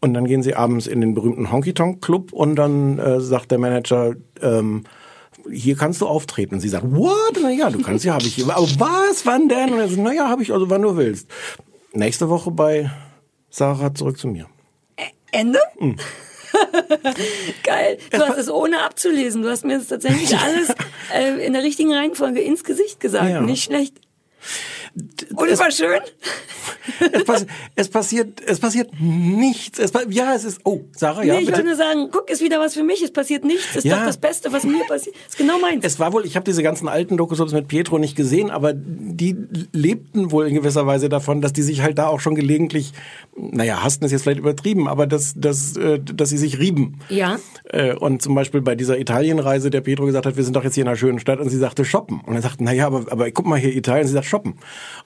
Und dann gehen sie abends in den berühmten Honky Tonk Club und dann äh, sagt der Manager, ähm, hier kannst du auftreten. Und sie sagt, what? Na ja, du kannst ja, habe ich. Aber was, wann denn? Und er sagt, na ja, habe ich, also wann du willst. Nächste Woche bei Sarah zurück zu mir. Ende? Hm. [laughs] Geil. Du hast es ohne abzulesen. Du hast mir das tatsächlich [laughs] alles äh, in der richtigen Reihenfolge ins Gesicht gesagt. Ja. Nicht schlecht. Und es war schön. [laughs] Es, pass es passiert, es passiert nichts. Es, ja, es ist. Oh, Sarah, ja, nee, ich bitte. wollte nur sagen, guck, ist wieder was für mich. Es passiert nichts. Ist Ja. doch das Beste, was mir passiert. Ist genau meins. Es war wohl, ich habe diese ganzen alten Dokusubs mit Pietro nicht gesehen, aber die lebten wohl in gewisser Weise davon, dass die sich halt da auch schon gelegentlich, naja, hassten ist jetzt vielleicht übertrieben, aber dass, dass, äh, dass sie sich rieben. ja. Äh, Und zum Beispiel bei dieser Italienreise, der Pietro gesagt hat, wir sind doch jetzt hier in einer schönen Stadt und sie sagte shoppen. Und er sagte, naja, aber, aber guck mal hier Italien, sie sagt shoppen.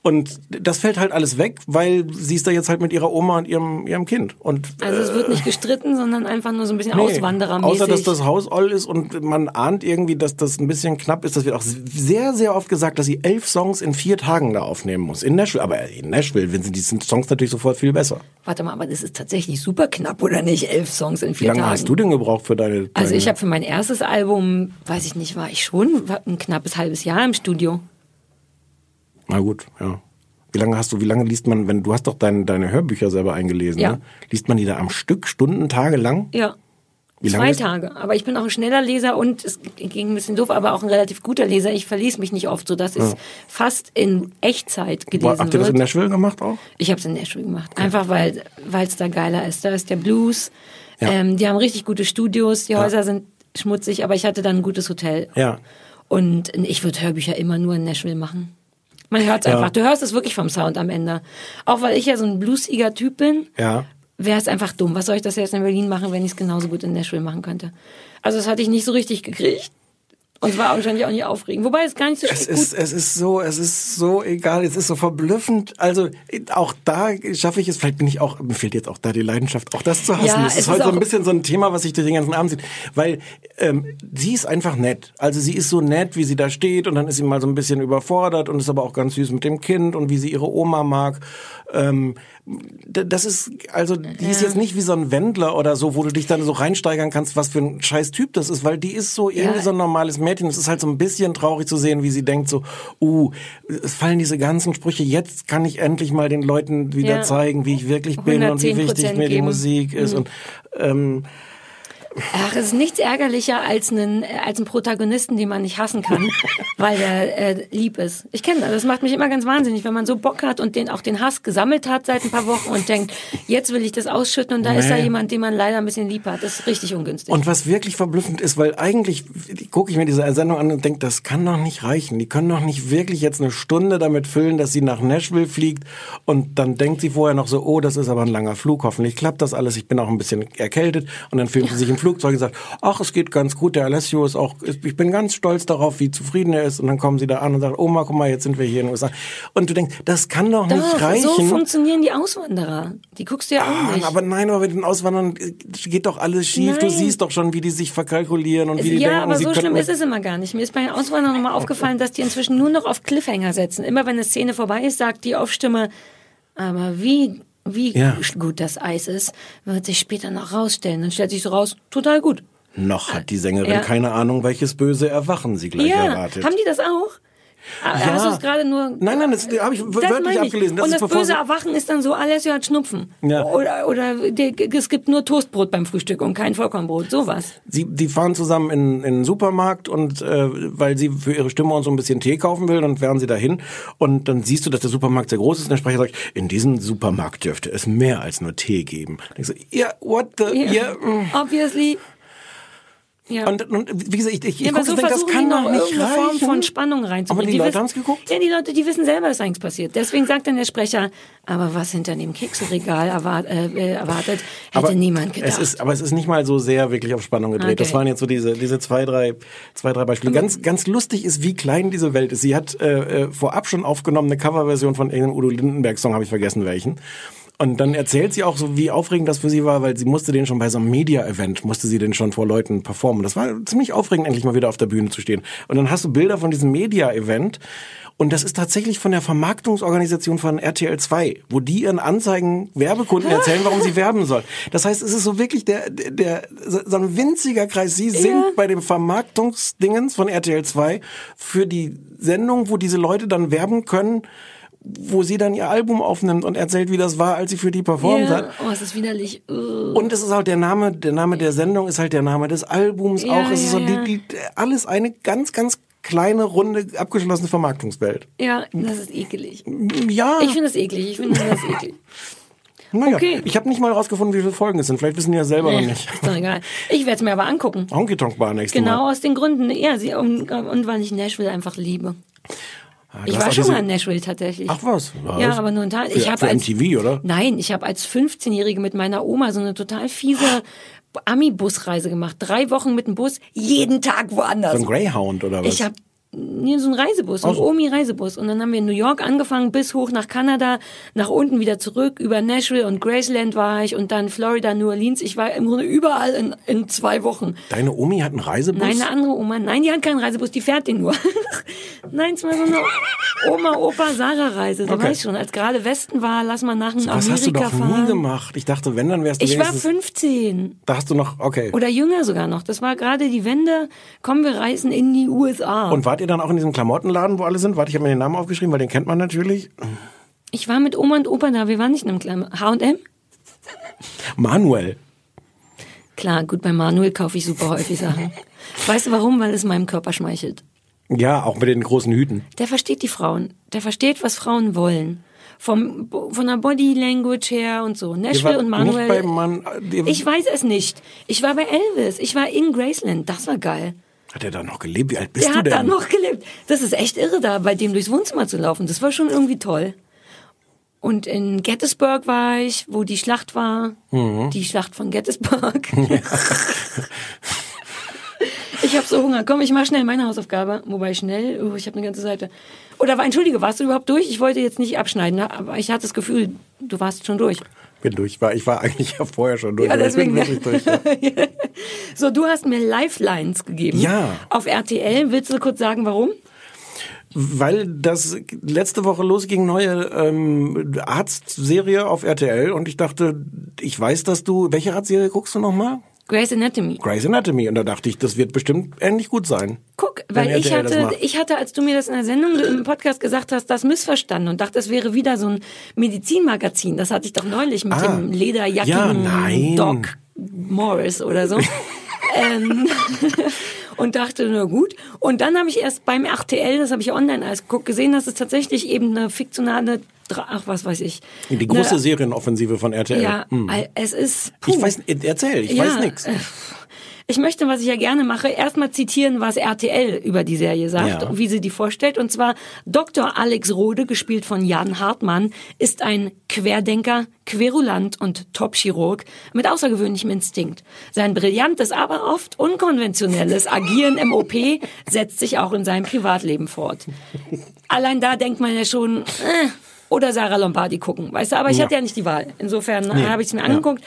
Und das fällt halt alles weg, weil sie ist da jetzt halt mit ihrer Oma und ihrem, ihrem Kind. Und Also es wird nicht gestritten, sondern einfach nur so ein bisschen Auswanderermäßig. Außer, dass das Haus all ist und man ahnt irgendwie, dass das ein bisschen knapp ist. Das wird auch sehr, sehr oft gesagt, dass sie elf Songs in vier Tagen da aufnehmen muss. In Nashville. Aber in Nashville sind die Songs natürlich sofort viel besser. Warte mal, aber das ist tatsächlich super knapp, oder nicht? Elf Songs in Wie vier lange Tagen. hast du denn gebraucht für deine... Also deine ich habe für mein erstes Album, weiß ich nicht, war ich schon ein knappes halbes Jahr im Studio. Na gut, ja. Wie lange hast du, wie lange liest man, wenn du hast doch deine, deine Hörbücher selber eingelesen, Ja. ne? Liest man die da am Stück, Stunden, Tage lang? Ja. Wie lange Zwei Tage. Aber ich bin auch ein schneller Leser und es ging ein bisschen doof, aber auch ein relativ guter Leser. Ich verließ mich nicht oft, so dass es fast in Echtzeit gelesen Boah, habt ihr das in. Nashville gemacht auch? Ich habe es in Nashville gemacht. Einfach weil es da geiler ist. Da ist der Blues. Ja. Ähm, die haben richtig gute Studios. Die Häuser sind schmutzig, aber ich hatte dann ein gutes Hotel. Ja. Und ich würde Hörbücher immer nur in Nashville machen. Man hört es Ja. einfach. Du hörst es wirklich vom Sound am Ende. Auch weil ich ja so ein bluesiger Typ bin, Ja. wäre es einfach dumm. Was soll ich das jetzt in Berlin machen, wenn ich es genauso gut in Nashville machen könnte? Also das hatte ich nicht so richtig gekriegt. Und es war wahrscheinlich auch nicht aufregend. Wobei es gar nicht so Es gut ist, es ist so, es ist so egal, es ist so verblüffend. Also auch da schaffe ich es, vielleicht bin ich auch, mir fehlt jetzt auch da die Leidenschaft, auch das zu hassen. Ja, das es ist ist heute so ein bisschen so ein Thema, was sich durch den ganzen Abend zieht. Weil ähm, sie ist einfach nett. Also sie ist so nett, wie sie da steht und dann ist sie mal so ein bisschen überfordert und ist aber auch ganz süß mit dem Kind und wie sie ihre Oma mag. Ähm, das ist, also die ist jetzt nicht wie so ein Wendler oder so, wo du dich dann so reinsteigern kannst, was für ein scheiß Typ das ist, weil die ist so irgendwie Ja. so ein normales Mädchen. Es ist halt so ein bisschen traurig zu sehen, wie sie denkt so, uh, es fallen diese ganzen Sprüche, jetzt kann ich endlich mal den Leuten wieder Ja. zeigen, wie ich wirklich bin und wie wichtig 110% mir die geben. Musik ist Mhm. und ähm, Ach, es ist nichts ärgerlicher als einen, äh, als einen Protagonisten, den man nicht hassen kann, [laughs] weil der äh, lieb ist. Ich kenne das. Das macht mich immer ganz wahnsinnig, wenn man so Bock hat und den auch den Hass gesammelt hat seit ein paar Wochen und denkt, jetzt will ich das ausschütten und da ist da Nee. jemand, den man leider ein bisschen lieb hat. Das ist richtig ungünstig. Und was wirklich verblüffend ist, weil eigentlich gucke ich mir diese Sendung an und denke, das kann doch nicht reichen. Die können doch nicht wirklich jetzt eine Stunde damit füllen, dass sie nach Nashville fliegt und dann denkt sie vorher noch so, oh, das ist aber ein langer Flug, hoffentlich klappt das alles, ich bin auch ein bisschen erkältet und dann filmt sie sich im Flugzeug und sagt, ach, es geht ganz gut, der Alessio ist auch, ich bin ganz stolz darauf, wie zufrieden er ist und dann kommen sie da an und sagen, Oma, guck mal, jetzt sind wir hier in den USA. Und du denkst, das kann doch, nicht Doch, reichen. so funktionieren die Auswanderer. Die guckst du ja auch Ah, nicht. aber nein, aber mit den Auswandern äh, geht doch alles schief. Du Nein. siehst doch schon, wie die sich verkalkulieren und wie die ja, denken, aber so schlimm ist es immer gar nicht. Mir ist bei den Auswanderern nochmal aufgefallen, dass die inzwischen nur noch auf Cliffhanger setzen. Immer wenn eine Szene vorbei ist, sagt die Aufstimme, aber wie, wie Ja. gut das Eis ist, wird sich später noch rausstellen. Dann stellt sich so raus, total gut. Noch hat die Sängerin Ja. keine Ahnung, welches böse Erwachen sie gleich ja, erwartet. haben die das auch? Ah, Ja. Hast du es gerade nur... Nein, nein, das habe ich Das wörtlich abgelesen. Das und das böse Erwachen ist dann so, Alessio hat Schnupfen. Ja. Oder, oder der, es gibt nur Toastbrot beim Frühstück und kein Vollkornbrot. Sowas. Sie, die fahren zusammen in, in den Supermarkt und äh, weil sie für ihre Stimme und so ein bisschen Tee kaufen will, dann fahren sie dahin und dann siehst du, dass der Supermarkt sehr groß ist und der Sprecher sagt, in diesem Supermarkt dürfte es mehr als nur Tee geben. Und ich so, ja, what the, ja, Ja. mm. Obviously. Ja. Und, und wie gesagt, ich, ich, ich Ja, aber gucke so denke, das kann die noch doch nicht irgendeine Form reichen. von Spannung Aber reinzubringen. die Leute wissen- haben's geguckt? Ja, die Leute, die wissen selber, dass eigentlich passiert. Deswegen sagt dann der Sprecher, aber was hinter dem Kekseregal erwart, äh, äh, erwartet, hätte aber niemand gedacht. Es ist, aber es ist nicht mal so sehr wirklich auf Spannung gedreht. Das Okay. waren jetzt so diese, diese zwei, drei, zwei, drei Beispiele. Ganz, ganz lustig ist, wie klein diese Welt ist. Sie hat äh, äh, vorab schon aufgenommen eine Coverversion von irgendeinem Udo Lindenberg-Song, habe ich vergessen welchen. Und dann erzählt sie auch so, wie aufregend das für sie war, weil sie musste den schon bei so einem Media-Event, musste sie den schon vor Leuten performen. Das war ziemlich aufregend, endlich mal wieder auf der Bühne zu stehen. Und dann hast du Bilder von diesem Media-Event und das ist tatsächlich von der Vermarktungsorganisation von RTL 2, wo die ihren Anzeigen Werbekunden erzählen, warum sie werben sollen. Das heißt, es ist so wirklich der, der, so ein winziger Kreis. Sie singt Ja. bei dem Vermarktungsdingens von RTL 2 für die Sendung, wo diese Leute dann werben können, wo sie dann ihr Album aufnimmt und erzählt, wie das war, als sie für die performt ja, hat. oh, es ist widerlich. Uh. Und es ist halt der Name, der Name der Sendung ist halt der Name des Albums Ja, auch. Es ist ja, so ja. die, die, alles eine ganz, ganz kleine, runde, abgeschlossene Vermarktungswelt. Ja, das ist ekelig. Ja. Ich finde das eklig. Ich finde das eklig. [laughs] naja, okay. ich habe nicht mal rausgefunden, wie viele Folgen es sind. Vielleicht wissen die ja selber noch Nee, nicht. ist doch egal. Ich werde es mir aber angucken. Honky Tonk Bar nächstes Genau Mal. aus den Gründen. Ja, sie, und, und weil ich Nashville einfach liebe. Ah, du Ich war schon mal in Nashville tatsächlich. Ach was? Ja, Was? aber nur ein Teil. Für, Ich habe als MTV, oder? Nein, ich habe als 15-Jährige mit meiner Oma so eine total fiese Ami-Busreise gemacht. Drei Wochen mit dem Bus, jeden Tag woanders. So ein Greyhound oder was? Ich habe nee, so ein Reisebus, so ein so. Omi-Reisebus. Und dann haben wir in New York angefangen, bis hoch nach Kanada, nach unten wieder zurück, über Nashville und Graceland war ich und dann Florida, New Orleans. Ich war im Grunde überall in, in zwei Wochen. Deine Omi hat einen Reisebus? Nein, eine andere Oma. Nein, die hat keinen Reisebus, die fährt den nur. [laughs] Nein, es war so eine Oma-Opa-Sarah-Reise. Du Okay. weißt schon, als gerade Westen war, lass mal nach Was Amerika hast du doch fahren. nie gemacht. Ich dachte, wenn, dann wärst du Ich war wenigstens... 15 da hast du noch, okay. oder jünger sogar noch. Das war gerade die Wende. Kommen wir reisen in die USA. Und wart ihr dann auch in diesem Klamottenladen, wo alle sind? Warte, ich habe mir den Namen aufgeschrieben, weil den kennt man natürlich. ich war mit Oma und Opa da. Wir waren nicht in einem kleinen H&M. Manuel. Klar, gut, bei Manuel kaufe ich super häufig Sachen. Weißt du warum? Weil es meinem Körper schmeichelt. Ja, auch mit den großen Hüten. Der versteht die Frauen. Der versteht, was Frauen wollen. Vom, von der Body Language her und so. Nashville und Manuel. nicht bei Man- ihr- ich weiß es nicht. Ich war bei Elvis. Ich war in Graceland. Das war geil. Hat er da noch gelebt? Wie alt bist Der du hat denn? da noch gelebt. Das ist echt irre, da bei dem durchs Wohnzimmer zu laufen. Das war schon irgendwie toll. Und in Gettysburg war ich, wo die Schlacht war. Mhm. Die Schlacht von Gettysburg. [laughs] [laughs] ich habe so Hunger. Komm, ich mach schnell meine Hausaufgabe. Wobei schnell, oh, ich habe eine ganze Seite. Oder war, entschuldige, warst du überhaupt durch? Ich wollte jetzt nicht abschneiden, ne? aber ich hatte das Gefühl, du warst schon durch. Bin durch. Ich war, ich war eigentlich ja vorher schon durch. Ja, aber ich bin deswegen- wirklich durch. Ja. [laughs] So, du hast mir Lifelines gegeben. Ja. Auf RTL. Willst du kurz sagen, warum? Weil das letzte Woche losging, neue ähm, Arztserie auf RTL und ich dachte, ich weiß, dass du, welche Arztserie guckst du nochmal? Grey's Anatomy. Grey's Anatomy. Und da dachte ich, das wird bestimmt ähnlich gut sein. Guck, weil ich hatte, ich hatte, als du mir das in der Sendung im Podcast gesagt hast, das missverstanden und dachte, es wäre wieder so ein Medizinmagazin. Das hatte ich doch neulich mit Ah. dem lederjackigen Ja, nein. Doc Morris oder so. [laughs] ähm, [laughs] und dachte, na gut. Und dann habe ich erst beim RTL, das habe ich online alles geguckt, gesehen, dass es tatsächlich eben eine fiktionale, ach was weiß ich. Die große Eine- Serienoffensive von RTL. Ja, Hm. es ist. Puh. Ich weiß, erzähl, ich Ja, weiß nichts. äh, Ich möchte, was ich ja gerne mache, erstmal zitieren, was RTL über die Serie sagt Ja. wie sie die vorstellt. Und zwar Dr. Alex Rode, gespielt von Jan Hartmann, ist ein Querdenker, Querulant und Top-Chirurg mit außergewöhnlichem Instinkt. Sein brillantes, aber oft unkonventionelles [laughs] Agieren im OP setzt sich auch in seinem Privatleben fort. Allein da denkt man ja schon, äh, oder Sarah Lombardi gucken, weißt du, aber ich Ja. hatte ja nicht die Wahl. Insofern Nee. äh, habe ich es mir Ja. angeguckt.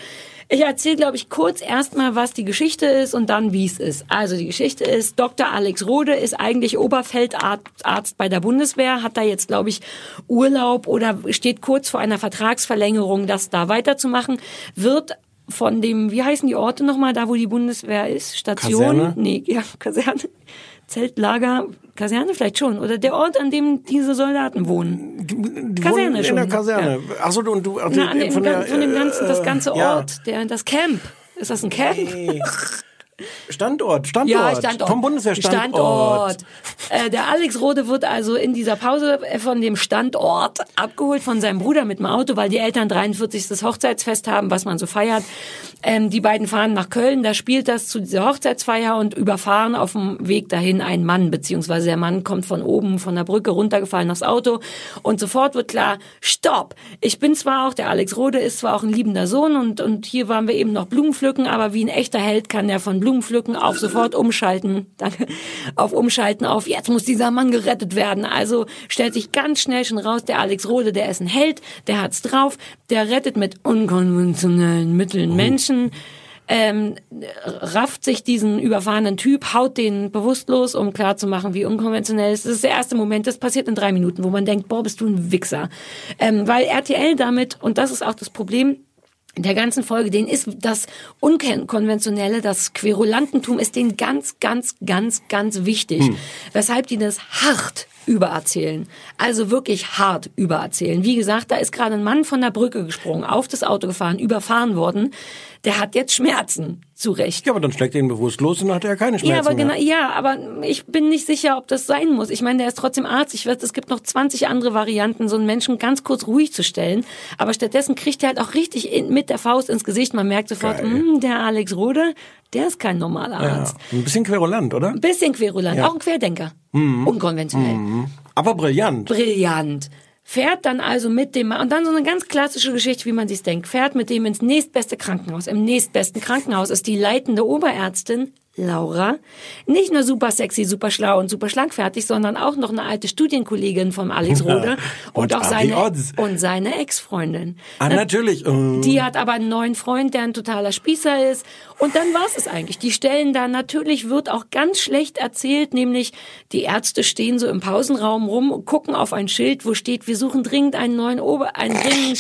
Ich erzähle, glaube ich, kurz erstmal, was die Geschichte ist und dann, wie es ist. Also die Geschichte ist, Dr. Alex Rode ist eigentlich Oberfeldarzt Arzt bei der Bundeswehr, hat da jetzt, glaube ich, Urlaub oder steht kurz vor einer Vertragsverlängerung, das da weiterzumachen, wird von dem, wie heißen die Orte nochmal, da wo die Bundeswehr ist? Station? Kaserne? Nee, ja, [laughs] Kaserne. Zeltlager, Kaserne vielleicht schon. Oder der Ort, an dem diese Soldaten wohnen. Die Kaserne wohnen in schon. der Kaserne. Ach so, du und du ach, Na, dem, von der, von dem ganzen, das äh, ganze ja. Ort, der, das Camp. Ist das ein Camp? Nee. Standort, Standort. Ja, Standort. Vom Bundeswehrstandort. Standort. Äh, der Alex Rode wird also in dieser Pause von dem Standort abgeholt von seinem Bruder mit dem Auto, weil die Eltern 43. Hochzeitsfest haben, was man so feiert. Ähm, die beiden fahren nach Köln, da spielt das zu dieser Hochzeitsfeier und überfahren auf dem Weg dahin einen Mann, beziehungsweise der Mann kommt von oben von der Brücke runtergefallen aufs Auto und sofort wird klar, stopp! Ich bin zwar auch, der Alex Rode ist zwar auch ein liebender Sohn und, und hier waren wir eben noch Blumen pflücken, aber wie ein echter Held kann der von Blumen pflücken auf sofort umschalten, danke, [laughs] auf umschalten auf, jetzt muss dieser Mann gerettet werden. Also stellt sich ganz schnell schon raus, der Alex Rode, der ist ein Held, der hat's drauf, der rettet mit unkonventionellen Mitteln Menschen, ähm, rafft sich diesen überfahrenen Typ, haut den bewusstlos, um klarzumachen, wie unkonventionell es ist. Das ist der erste Moment, das passiert in drei Minuten, wo man denkt, boah, bist du ein Wichser. Ähm, weil RTL damit, und das ist auch das Problem, in der ganzen Folge, denen ist das Unkonventionelle, das Querulantentum ist denen ganz, ganz, ganz, ganz wichtig. Weshalb die das hart übererzählen. Also wirklich hart übererzählen. Wie gesagt, da ist gerade ein Mann von der Brücke gesprungen, auf das Auto gefahren, überfahren worden. Der hat jetzt Schmerzen. Zu Recht. Ja, aber dann schlägt er ihn bewusst los und dann hat er keine Schmerzen Ja, aber genau, ja, aber ich bin nicht sicher, ob das sein muss. Ich meine, der ist trotzdem Arzt. Ich weiß, es gibt noch 20 andere Varianten, so einen Menschen ganz kurz ruhig zu stellen. Aber stattdessen kriegt er halt auch richtig in, mit der Faust ins Gesicht. Man merkt sofort, Geil. "Hm, der Alex Rode, der ist kein normaler Ja, Arzt. ein bisschen querulant, oder? Ein bisschen querulant, Ja. auch ein Querdenker. Unkonventionell. Aber brillant. Brillant. Fährt dann also mit dem, und dann so eine ganz klassische Geschichte, wie man sich denkt, fährt mit dem ins nächstbeste Krankenhaus. Im nächstbesten Krankenhaus ist die leitende Oberärztin Laura. Nicht nur super sexy, super schlau und super schlagfertig, sondern auch noch eine alte Studienkollegin von Alex [laughs] Rode und, Und auch seine, Odds. und seine Ex-Freundin. Ah, natürlich. äh, Die hat aber einen neuen Freund, der ein totaler Spießer ist. Und dann war's es eigentlich. Die stellen da, natürlich wird auch ganz schlecht erzählt, nämlich die Ärzte stehen so im Pausenraum rum und gucken auf ein Schild, wo steht, wir suchen dringend einen neuen Ober, einen dringenden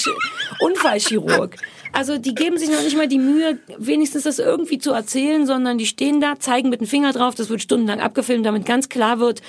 Unfallchirurg. Also die geben sich noch nicht mal die Mühe, wenigstens das irgendwie zu erzählen, sondern die stehen da, zeigen mit dem Finger drauf, das wird stundenlang abgefilmt, damit ganz klar wird,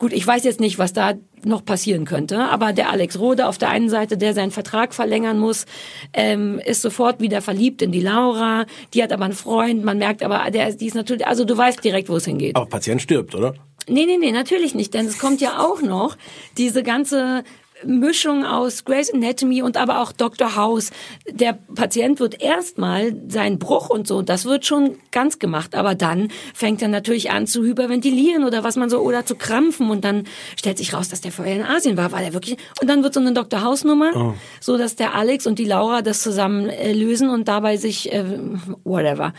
Gut, ich weiß jetzt nicht, was da noch passieren könnte, aber der Alex Rode auf der einen Seite, der seinen Vertrag verlängern muss, ähm, ist sofort wieder verliebt in die Laura. Die hat aber einen Freund, man merkt aber, der, die ist natürlich, also du weißt direkt, wo es hingeht. Auch Patient stirbt, oder? Nee, nee, nee, natürlich nicht, denn es kommt ja auch noch diese ganze Mischung aus Grey's Anatomy und aber auch Dr. House. Der Patient wird erstmal seinen Bruch und so, das wird schon ganz gemacht, aber dann fängt er natürlich an zu hyperventilieren oder was man so oder zu krampfen und dann stellt sich raus, dass der vorher in Asien war, weil er wirklich und dann wird so eine Dr. House Nummer, Oh. so dass der Alex und die Laura das zusammen äh, lösen und dabei sich äh, whatever.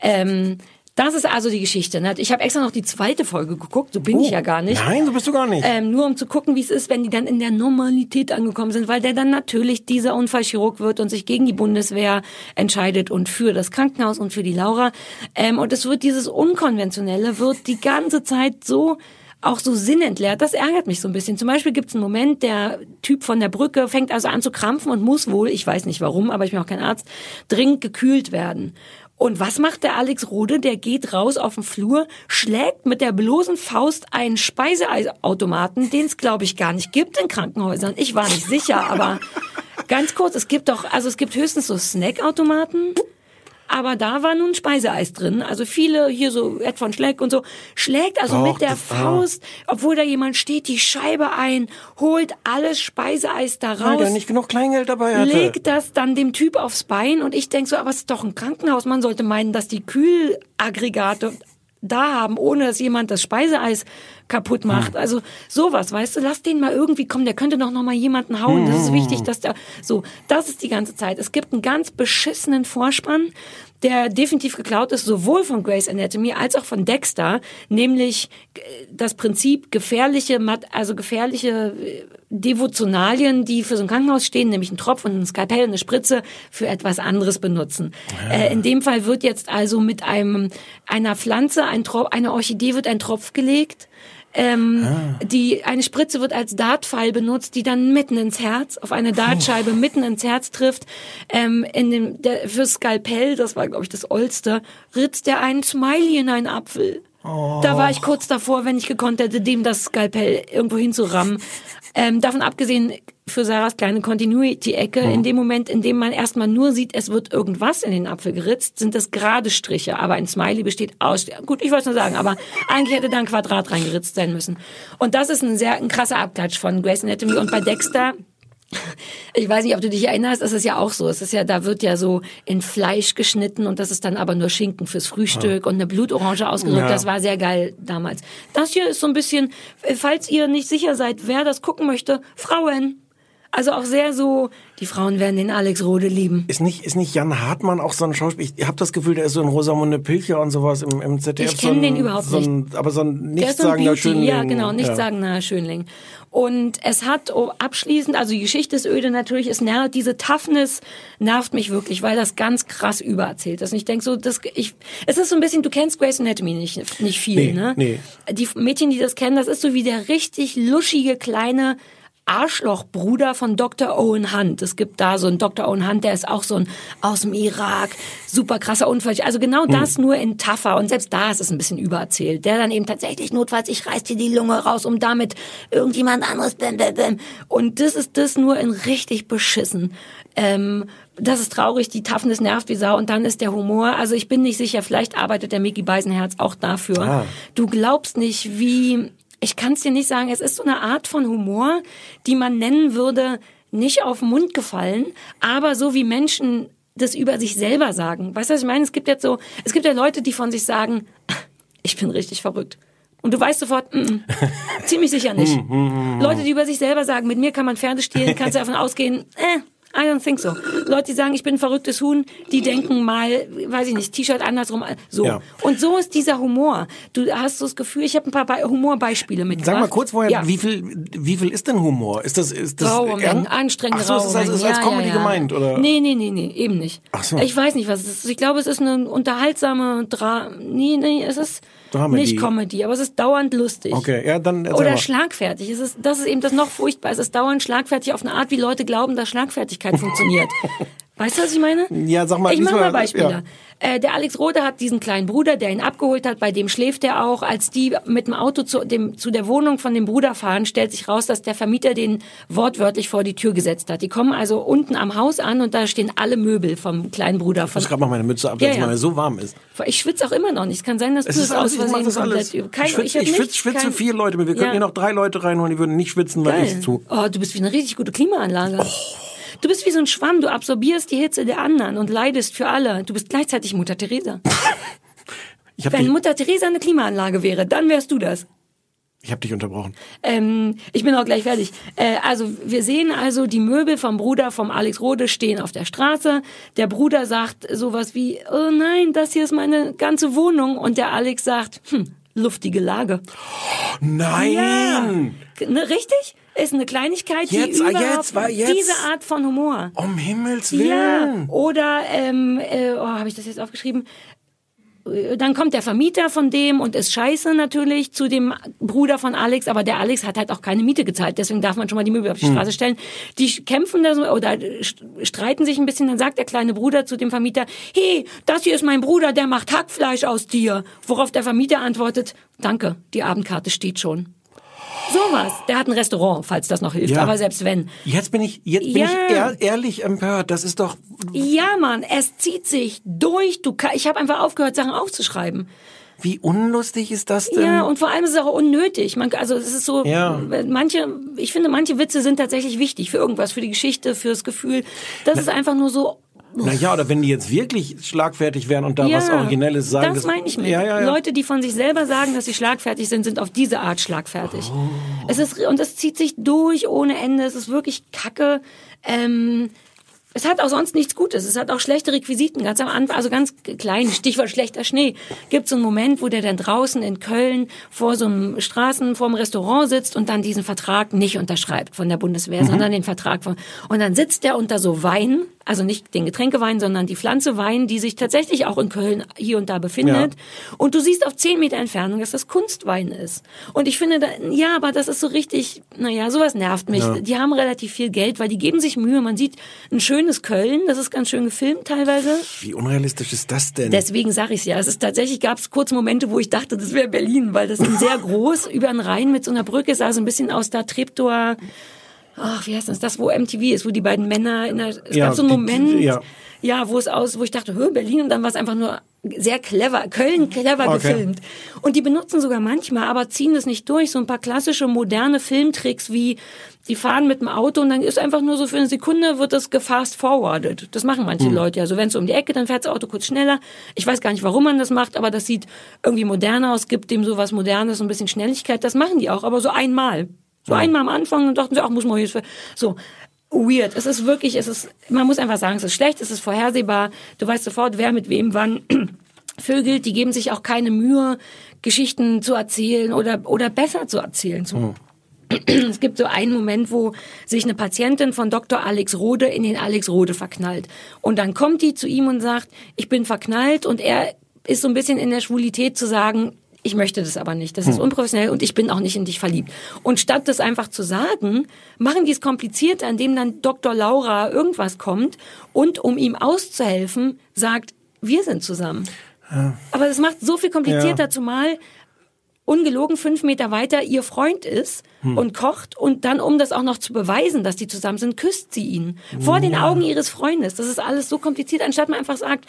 Ähm, das ist also die Geschichte. Ne? Ich habe extra noch die zweite Folge geguckt, so bin ich ja gar nicht. Nein, so bist du gar nicht. Ähm, nur um zu gucken, wie es ist, wenn die dann in der Normalität angekommen sind, weil der dann natürlich dieser Unfallchirurg wird und sich gegen die Bundeswehr entscheidet und für das Krankenhaus und für die Laura. Ähm, und es wird dieses Unkonventionelle, wird die ganze Zeit so auch so sinnentleert. Das ärgert mich so ein bisschen. Zum Beispiel gibt es einen Moment, der Typ von der Brücke fängt also an zu krampfen und muss wohl, ich weiß nicht warum, aber ich bin auch kein Arzt, dringend gekühlt werden. Und was macht der Alex Rode? Der geht raus auf den Flur, schlägt mit der bloßen Faust einen Speiseautomaten, den es glaube ich gar nicht gibt in Krankenhäusern. Ich war nicht sicher, aber [laughs] ganz kurz, es gibt doch, also es gibt höchstens so Snackautomaten. Aber da war nun Speiseeis drin. Also viele hier so Ed von Schleck und so schlägt also Och, mit der ah. Faust, obwohl da jemand steht, die Scheibe ein, holt alles Speiseeis da Weil raus. der nicht genug Kleingeld dabei hatte. legt das dann dem Typ aufs Bein und ich denk so, aber es ist doch ein Krankenhaus. Man sollte meinen, dass die Kühlaggregate da haben, ohne dass jemand das Speiseeis kaputt macht. Also sowas, weißt du, lass den mal irgendwie kommen, der könnte doch noch mal jemanden hauen. Das ist wichtig, dass der so, das ist die ganze Zeit. Es gibt einen ganz beschissenen Vorspann, der definitiv geklaut ist, sowohl von Grey's Anatomy als auch von Dexter, nämlich äh, das Prinzip gefährliche, also gefährliche äh, Devotionalien, die für so ein Krankenhaus stehen, nämlich ein Tropf und ein Skalpell, eine Spritze, für etwas anderes benutzen. Äh, in dem Fall wird jetzt also mit einem einer Pflanze, ein Tropf, einer Orchidee wird ein Tropf gelegt. Ähm, die, eine Spritze wird als Dartpfeil benutzt, die dann mitten ins Herz, auf eine Dartscheibe mitten ins Herz trifft. Ähm, in dem, der, für Skalpell, das war, glaube ich, das Ollste, ritzt er einen Smiley in einen Apfel. Da war ich kurz davor, wenn ich gekonnt hätte, dem das Skalpell irgendwo hinzurammen. Ähm, davon abgesehen, für Sarahs kleine Continuity-Ecke, in dem Moment, in dem man erstmal nur sieht, es wird irgendwas in den Apfel geritzt, sind das gerade Striche. Aber ein Smiley besteht aus, gut, ich wollte es nur sagen, aber eigentlich hätte da ein Quadrat reingeritzt sein müssen. Und das ist ein sehr ein krasser Abklatsch von Grey's Anatomy. Und bei Dexter, ich weiß nicht, ob du dich erinnerst, das ist ja auch so. Es ist ja, da wird ja so in Fleisch geschnitten und das ist dann aber nur Schinken fürs Frühstück und eine Blutorange ausgedrückt. Ja. Das war sehr geil damals. Das hier ist so ein bisschen, falls ihr nicht sicher seid, wer das gucken möchte, Frauen. Also auch sehr so, die Frauen werden den Alex Rode lieben. Ist nicht, ist nicht Jan Hartmann auch so ein Schauspieler? Ich habe das Gefühl, der ist so ein Rosamunde Pilcher und sowas im, im ZDF. Ich kenn so den überhaupt so ein, Aber so ein Der ist so Schönling. ja genau, nicht ja. Schönling. Und es hat abschließend, also die Geschichte ist öde natürlich, es nervt, diese Toughness nervt mich wirklich, weil das ganz krass übererzählt ist. Und ich denk so, das, ich, es ist so ein bisschen, du kennst Grey's Anatomy nicht, nicht viel, Nee, ne? nee. Die Mädchen, die das kennen, das ist so wie der richtig luschige kleine Arschlochbruder von Dr. Owen Hunt. Es gibt da so einen Dr. Owen Hunt, der ist auch so ein aus dem Irak, super krasser Unfall. Also genau das nur in tougher und selbst da ist es ein bisschen übererzählt. Der dann eben tatsächlich notfalls, ich reiß dir die Lunge raus, um damit irgendjemand anderes bäm, bäm, bäm. Und das ist das nur in richtig beschissen. Ähm, das ist traurig, die Toughness nervt wie Sau und dann ist der Humor, also ich bin nicht sicher, vielleicht arbeitet der Mickey Beisenherz auch dafür. Ah. Du glaubst nicht, wie, ich kann es dir nicht sagen, es ist so eine Art von Humor, die man nennen würde, nicht auf den Mund gefallen, aber so wie Menschen das über sich selber sagen. Weißt du, was ich meine? Es gibt jetzt so, es gibt ja Leute, die von sich sagen, [laughs] ich bin richtig verrückt. Und du weißt sofort, mm, mm, ziemlich sicher nicht. [laughs] Leute, die über sich selber sagen, mit mir kann man Pferde stehlen, kannst du davon ausgehen, [laughs] äh, I don't think so. Leute, die sagen, ich bin ein verrücktes Huhn, die denken mal, weiß ich nicht, T-Shirt andersrum, so. Ja. Und so ist dieser Humor. Du hast so das Gefühl, ich habe ein paar Be Humorbeispiele mitgebracht. Sag mal kurz vorher, ja. wie viel, wie viel ist denn Humor? Ist das, ist das Raue Mengen, anstrengende Ach so, ist das als, ist als Ja, Comedy gemeint, oder? Nee, nee, nee, nee, eben nicht. Ach so. Ich weiß nicht, was es ist. Ich glaube, es ist eine unterhaltsame Dra nee, nee, es ist Dramedy. nicht Comedy, aber es ist dauernd lustig. Okay, ja, dann Oder mal. schlagfertig. Es ist, das ist eben das noch furchtbar. Es ist dauernd schlagfertig auf eine Art, wie Leute glauben, dass Schlagfertigkeit [laughs] funktioniert. Weißt du, was ich meine? Ja, sag mal, Ich mach diesmal- mal Beispiele. ja. Äh, der Alex Rode hat diesen kleinen Bruder, der ihn abgeholt hat, bei dem schläft er auch. Als die mit dem Auto zu, dem, zu der Wohnung von dem Bruder fahren, stellt sich raus, dass der Vermieter den wortwörtlich vor die Tür gesetzt hat. Die kommen also unten am Haus an und da stehen alle Möbel vom kleinen Bruder. Ich Von, muss gerade mal meine Mütze absetzen, Ja, ja. weil mir so warm ist. ich schwitze auch immer noch nicht. Es kann sein, dass Es du alles, aus ich Versehen das alles. Kein, ich schwitze, ich nicht- schwitze, schwitze kein- vier Leute. Wir könnten Ja. hier noch drei Leute reinholen, die würden nicht schwitzen, weil ich zu. Oh, du bist wie eine richtig gute Klimaanlage. Du bist wie so ein Schwamm, du absorbierst die Hitze der anderen und leidest für alle. Du bist gleichzeitig Mutter Teresa. [laughs] Habe Wenn Mutter Teresa eine Klimaanlage wäre, dann wärst du das. ich hab dich unterbrochen. Ähm, ich bin auch gleich fertig. Äh, also wir sehen also, die Möbel vom Bruder vom Alex Rode stehen auf der Straße. Der Bruder sagt sowas wie, oh nein, das hier ist meine ganze Wohnung. Und der Alex sagt, hm, luftige Lage. [gasps] Nein! Ja. Ne, richtig? Ist eine Kleinigkeit, Jetzt, die ah, überhaupt jetzt, war jetzt. diese Art von Humor. Um Himmels Ja, Willen! oder, ähm, äh, oh, habe ich das jetzt aufgeschrieben? Äh, Dann kommt der Vermieter von dem und ist scheiße natürlich zu dem Bruder von Alex, aber der Alex hat halt auch keine Miete gezahlt, deswegen darf man schon mal die Möbel auf die Hm. Straße stellen. Die kämpfen da so oder st- streiten sich ein bisschen, dann sagt der kleine Bruder zu dem Vermieter, hey, das hier ist mein Bruder, der macht Hackfleisch aus dir. Worauf der Vermieter antwortet, danke, die Abendkarte steht schon. Sowas. Der hat ein Restaurant, falls das noch hilft. Ja. Aber selbst wenn. Jetzt bin ich, jetzt bin Ja. ich ehr, ehrlich empört. Das ist doch, Ja, Mann, es zieht sich durch. Du, ich habe einfach aufgehört, Sachen aufzuschreiben. wie unlustig ist das denn? Ja, und vor allem ist es auch unnötig. Man, also es ist so, Ja. manche, ich finde, manche Witze sind tatsächlich wichtig für irgendwas, für die Geschichte, fürs Gefühl. Das ist einfach nur so. Naja, oder wenn die jetzt wirklich schlagfertig wären und da was Originelles sagen. Das meine ich mit. Ja, ja, ja. Leute, die von sich selber sagen, dass sie schlagfertig sind, sind auf diese Art schlagfertig. Oh. Es ist und es zieht sich durch ohne Ende. Es ist wirklich Kacke. Ähm, es hat auch sonst nichts Gutes. Es hat auch schlechte Requisiten. Ganz am Anfang, also ganz klein, [laughs] Stichwort schlechter Schnee. Gibt so einen Moment, wo der dann draußen in Köln vor so einem Straßen, vor einem Restaurant sitzt und dann diesen Vertrag nicht unterschreibt von der Bundeswehr, Mhm. sondern den Vertrag von, und dann sitzt der unter so Wein, also nicht den Getränkewein, sondern die Pflanze Wein, die sich tatsächlich auch in Köln hier und da befindet. Und du siehst auf zehn Meter Entfernung, dass das Kunstwein ist. Und ich finde, da, ja, aber das ist so richtig, naja, sowas nervt mich. Ja. Die haben relativ viel Geld, weil die geben sich Mühe. Man sieht ein schönes Köln, das ist ganz schön gefilmt teilweise. Wie unrealistisch ist das denn? Deswegen sage ich ja. Es ist tatsächlich gab es kurz Momente, wo ich dachte, das wäre Berlin, weil das ein sehr [laughs] groß über den Rhein mit so einer Brücke sah so ein bisschen aus der Treptower. Ach, wie heißt das? Das, wo MTV ist, wo die beiden Männer in der, es Ja, gab so einen die- Moment, ja. ja. wo es aus, wo ich dachte, hör, Berlin und dann war es einfach nur sehr clever, Köln clever Okay. gefilmt. Und die benutzen sogar manchmal, aber ziehen das nicht durch, so ein paar klassische moderne Filmtricks wie die fahren mit dem Auto und dann ist einfach nur so für eine Sekunde wird das gefast forwarded. Das machen manche Hm. Leute ja. So wenn es um die Ecke, dann fährt das Auto kurz schneller. Ich weiß gar nicht, warum man das macht, aber das sieht irgendwie moderner aus, gibt dem sowas Modernes, so ein bisschen Schnelligkeit. Das machen die auch, aber so einmal. So einmal am Anfang und dachten sie, ach, muss man jetzt so. Weird. Es ist wirklich, es ist, man muss einfach sagen, es ist schlecht, es ist vorhersehbar. Du weißt sofort, wer mit wem wann [clears throat] vögelt. Die geben sich auch keine Mühe, Geschichten zu erzählen oder, oder besser zu erzählen. So. [clears throat] Es gibt so einen Moment, wo sich eine Patientin von Dr. Alex Rode in den Alex Rode verknallt. Und dann kommt die zu ihm und sagt, ich bin verknallt und er ist so ein bisschen in der Schwulität zu sagen, ich möchte das aber nicht, das ist Hm. unprofessionell und ich bin auch nicht in dich verliebt. Und statt das einfach zu sagen, machen die es kompliziert, an dem dann Dr. Laura irgendwas kommt und um ihm auszuhelfen, sagt, wir sind zusammen. Aber das macht so viel komplizierter, Ja. zumal ungelogen fünf Meter weiter ihr Freund ist Hm. und kocht und dann, um das auch noch zu beweisen, dass die zusammen sind, küsst sie ihn. Vor den Augen ihres Freundes. Das ist alles so kompliziert, anstatt man einfach sagt,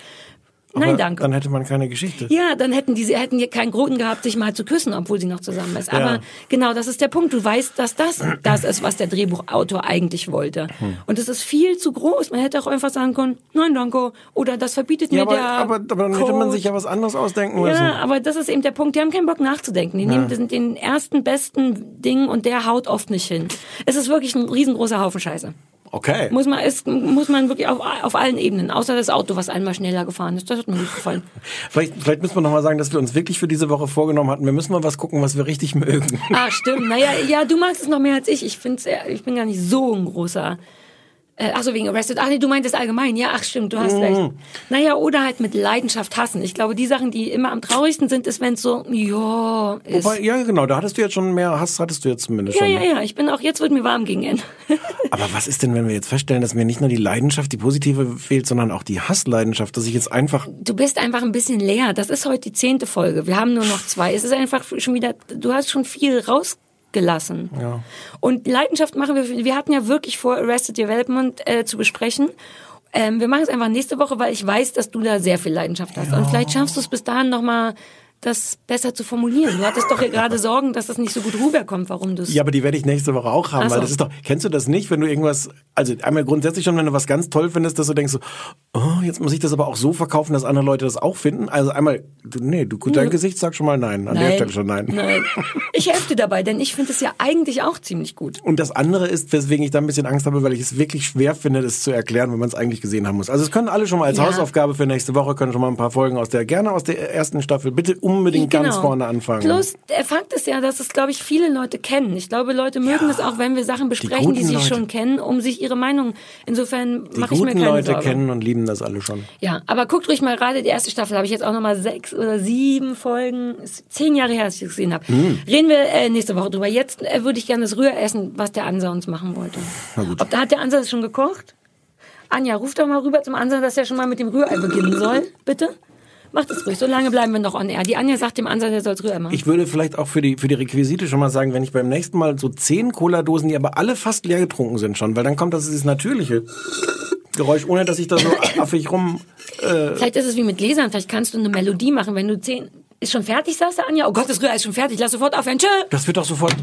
nein, Aber danke. Dann hätte man keine Geschichte. Ja, dann hätten die, sie hätten hier keinen Grund gehabt, sich mal zu küssen, obwohl sie noch zusammen ist. Aber Ja. genau, das ist der Punkt. Du weißt, dass das das ist, was der Drehbuchautor eigentlich wollte. Hm. Und es ist viel zu groß. Man hätte auch einfach sagen können, nein, danke. Oder das verbietet Ja, mir aber, der aber, aber dann hätte man Coach. sich ja was anderes ausdenken müssen. Ja, aber das ist eben der Punkt. Die haben keinen Bock nachzudenken. Die nehmen den, den ersten besten Ding und der haut oft nicht hin. Es ist wirklich ein riesengroßer Haufen Scheiße. Okay. Muss man, ist, muss man wirklich auf, auf allen Ebenen, außer das Auto, was einmal schneller gefahren ist. Das hat mir gut gefallen. [laughs] Vielleicht, vielleicht müssen wir noch mal sagen, dass wir uns wirklich für diese Woche vorgenommen hatten. Wir müssen mal was gucken, was wir richtig mögen. Ah, stimmt. Naja, ja, du magst es noch mehr als ich. Ich find's, ich bin gar nicht so ein großer. Äh, ach so, wegen Arrested. Ach nee, du meintest allgemein. Ja, ach stimmt, du hast Mhm. recht. Naja, oder halt mit Leidenschaft hassen. Ich glaube, die Sachen, die immer am traurigsten sind, ist, wenn es so, ja, ist. Wobei, ja, genau, da hattest du jetzt schon mehr Hass, hattest du jetzt zumindest ja, schon. ja, ja. Ich bin auch, jetzt wird mir warm gegen Ende. [laughs] Aber was ist denn, wenn wir jetzt feststellen, dass mir nicht nur die Leidenschaft, die positive fehlt, sondern auch die Hassleidenschaft, dass ich jetzt einfach, Du bist einfach ein bisschen leer. Das ist heute die zehnte Folge. Wir haben nur noch zwei. Es ist einfach schon wieder, du hast schon viel rausgelassen. ja. Und Leidenschaft machen wir, wir hatten ja wirklich vor, Arrested Development äh, zu besprechen. Ähm, wir machen es einfach nächste Woche, weil ich weiß, dass du da sehr viel Leidenschaft hast. Und vielleicht schaffst du es bis dahin nochmal, das besser zu formulieren. Du hattest doch hier gerade Sorgen, dass das nicht so gut rüberkommt, warum du es... Ja, aber die werde ich nächste Woche auch haben, so. weil das ist doch, kennst du das nicht, wenn du irgendwas, also einmal grundsätzlich schon, wenn du was ganz toll findest, dass du denkst so, oh, jetzt muss ich das aber auch so verkaufen, dass andere Leute das auch finden. Also einmal, du, nee, du, dein Gesicht sagt schon mal nein, an der Stelle schon nein. Nein. Ich helfe dir dabei, denn ich finde es ja eigentlich auch ziemlich gut. Und das andere ist, weswegen ich da ein bisschen Angst habe, weil ich es wirklich schwer finde, das zu erklären, wenn man es eigentlich gesehen haben muss. Also es können alle schon mal als Ja. Hausaufgabe für nächste Woche, können schon mal ein paar Folgen aus der, gerne aus der ersten Staffel, bitte unbedingt ganz vorne anfangen. Genau. Plus, der Fakt ist ja, dass es, glaube ich, viele Leute kennen. Ich glaube, Leute mögen es auch, wenn wir Sachen besprechen, die, guten sie Leute. schon kennen, um sich ihre Meinung. Insofern die mache ich mir keine Leute Sorge. kennen und lieben das alle schon. Ja, aber guckt ruhig mal gerade die erste Staffel. Habe ich jetzt auch noch mal sechs oder sieben Folgen. Ist zehn Jahre her, dass ich das gesehen habe. Hm. Reden wir äh, nächste Woche drüber. Jetzt äh, würde ich gerne das Rühressen, was der Ansa uns machen wollte. Na gut. Ob da hat der Ansa das schon gekocht? Anja, ruf doch mal rüber zum Ansa, dass er schon mal mit dem Rührei beginnen soll, bitte. Macht es ruhig. So lange bleiben wir noch on air. Die Anja sagt dem Ansatz, er soll es rüber machen. Ich würde vielleicht auch für die, für die Requisite schon mal sagen, wenn ich beim nächsten Mal so zehn Cola-Dosen, die aber alle fast leer getrunken sind schon, weil dann kommt das dieses natürliche Geräusch, ohne dass ich da so [coughs] affig rum... Äh, Vielleicht ist es wie mit Gläsern. Vielleicht kannst du eine Melodie machen, wenn du zehn... Ist schon fertig, sagst du, Anja? Oh Gott, das Rührei ist schon fertig. Lass sofort aufhören. Tschö! das wird doch sofort...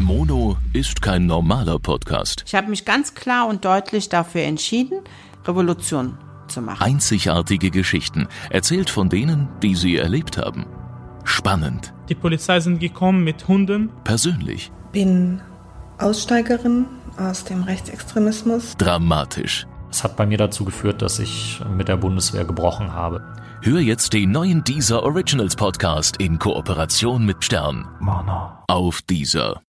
Mono ist kein normaler Podcast. Ich habe mich ganz klar und deutlich dafür entschieden, Revolution zu machen. Einzigartige Geschichten, erzählt von denen, die sie erlebt haben. Spannend, Die Polizei sind gekommen mit Hunden. persönlich, bin Aussteigerin aus dem Rechtsextremismus. dramatisch. Es hat bei mir dazu geführt, dass ich mit der Bundeswehr gebrochen habe. Hör jetzt den neuen Deezer Originals Podcast in Kooperation mit Stern. Auf Deezer.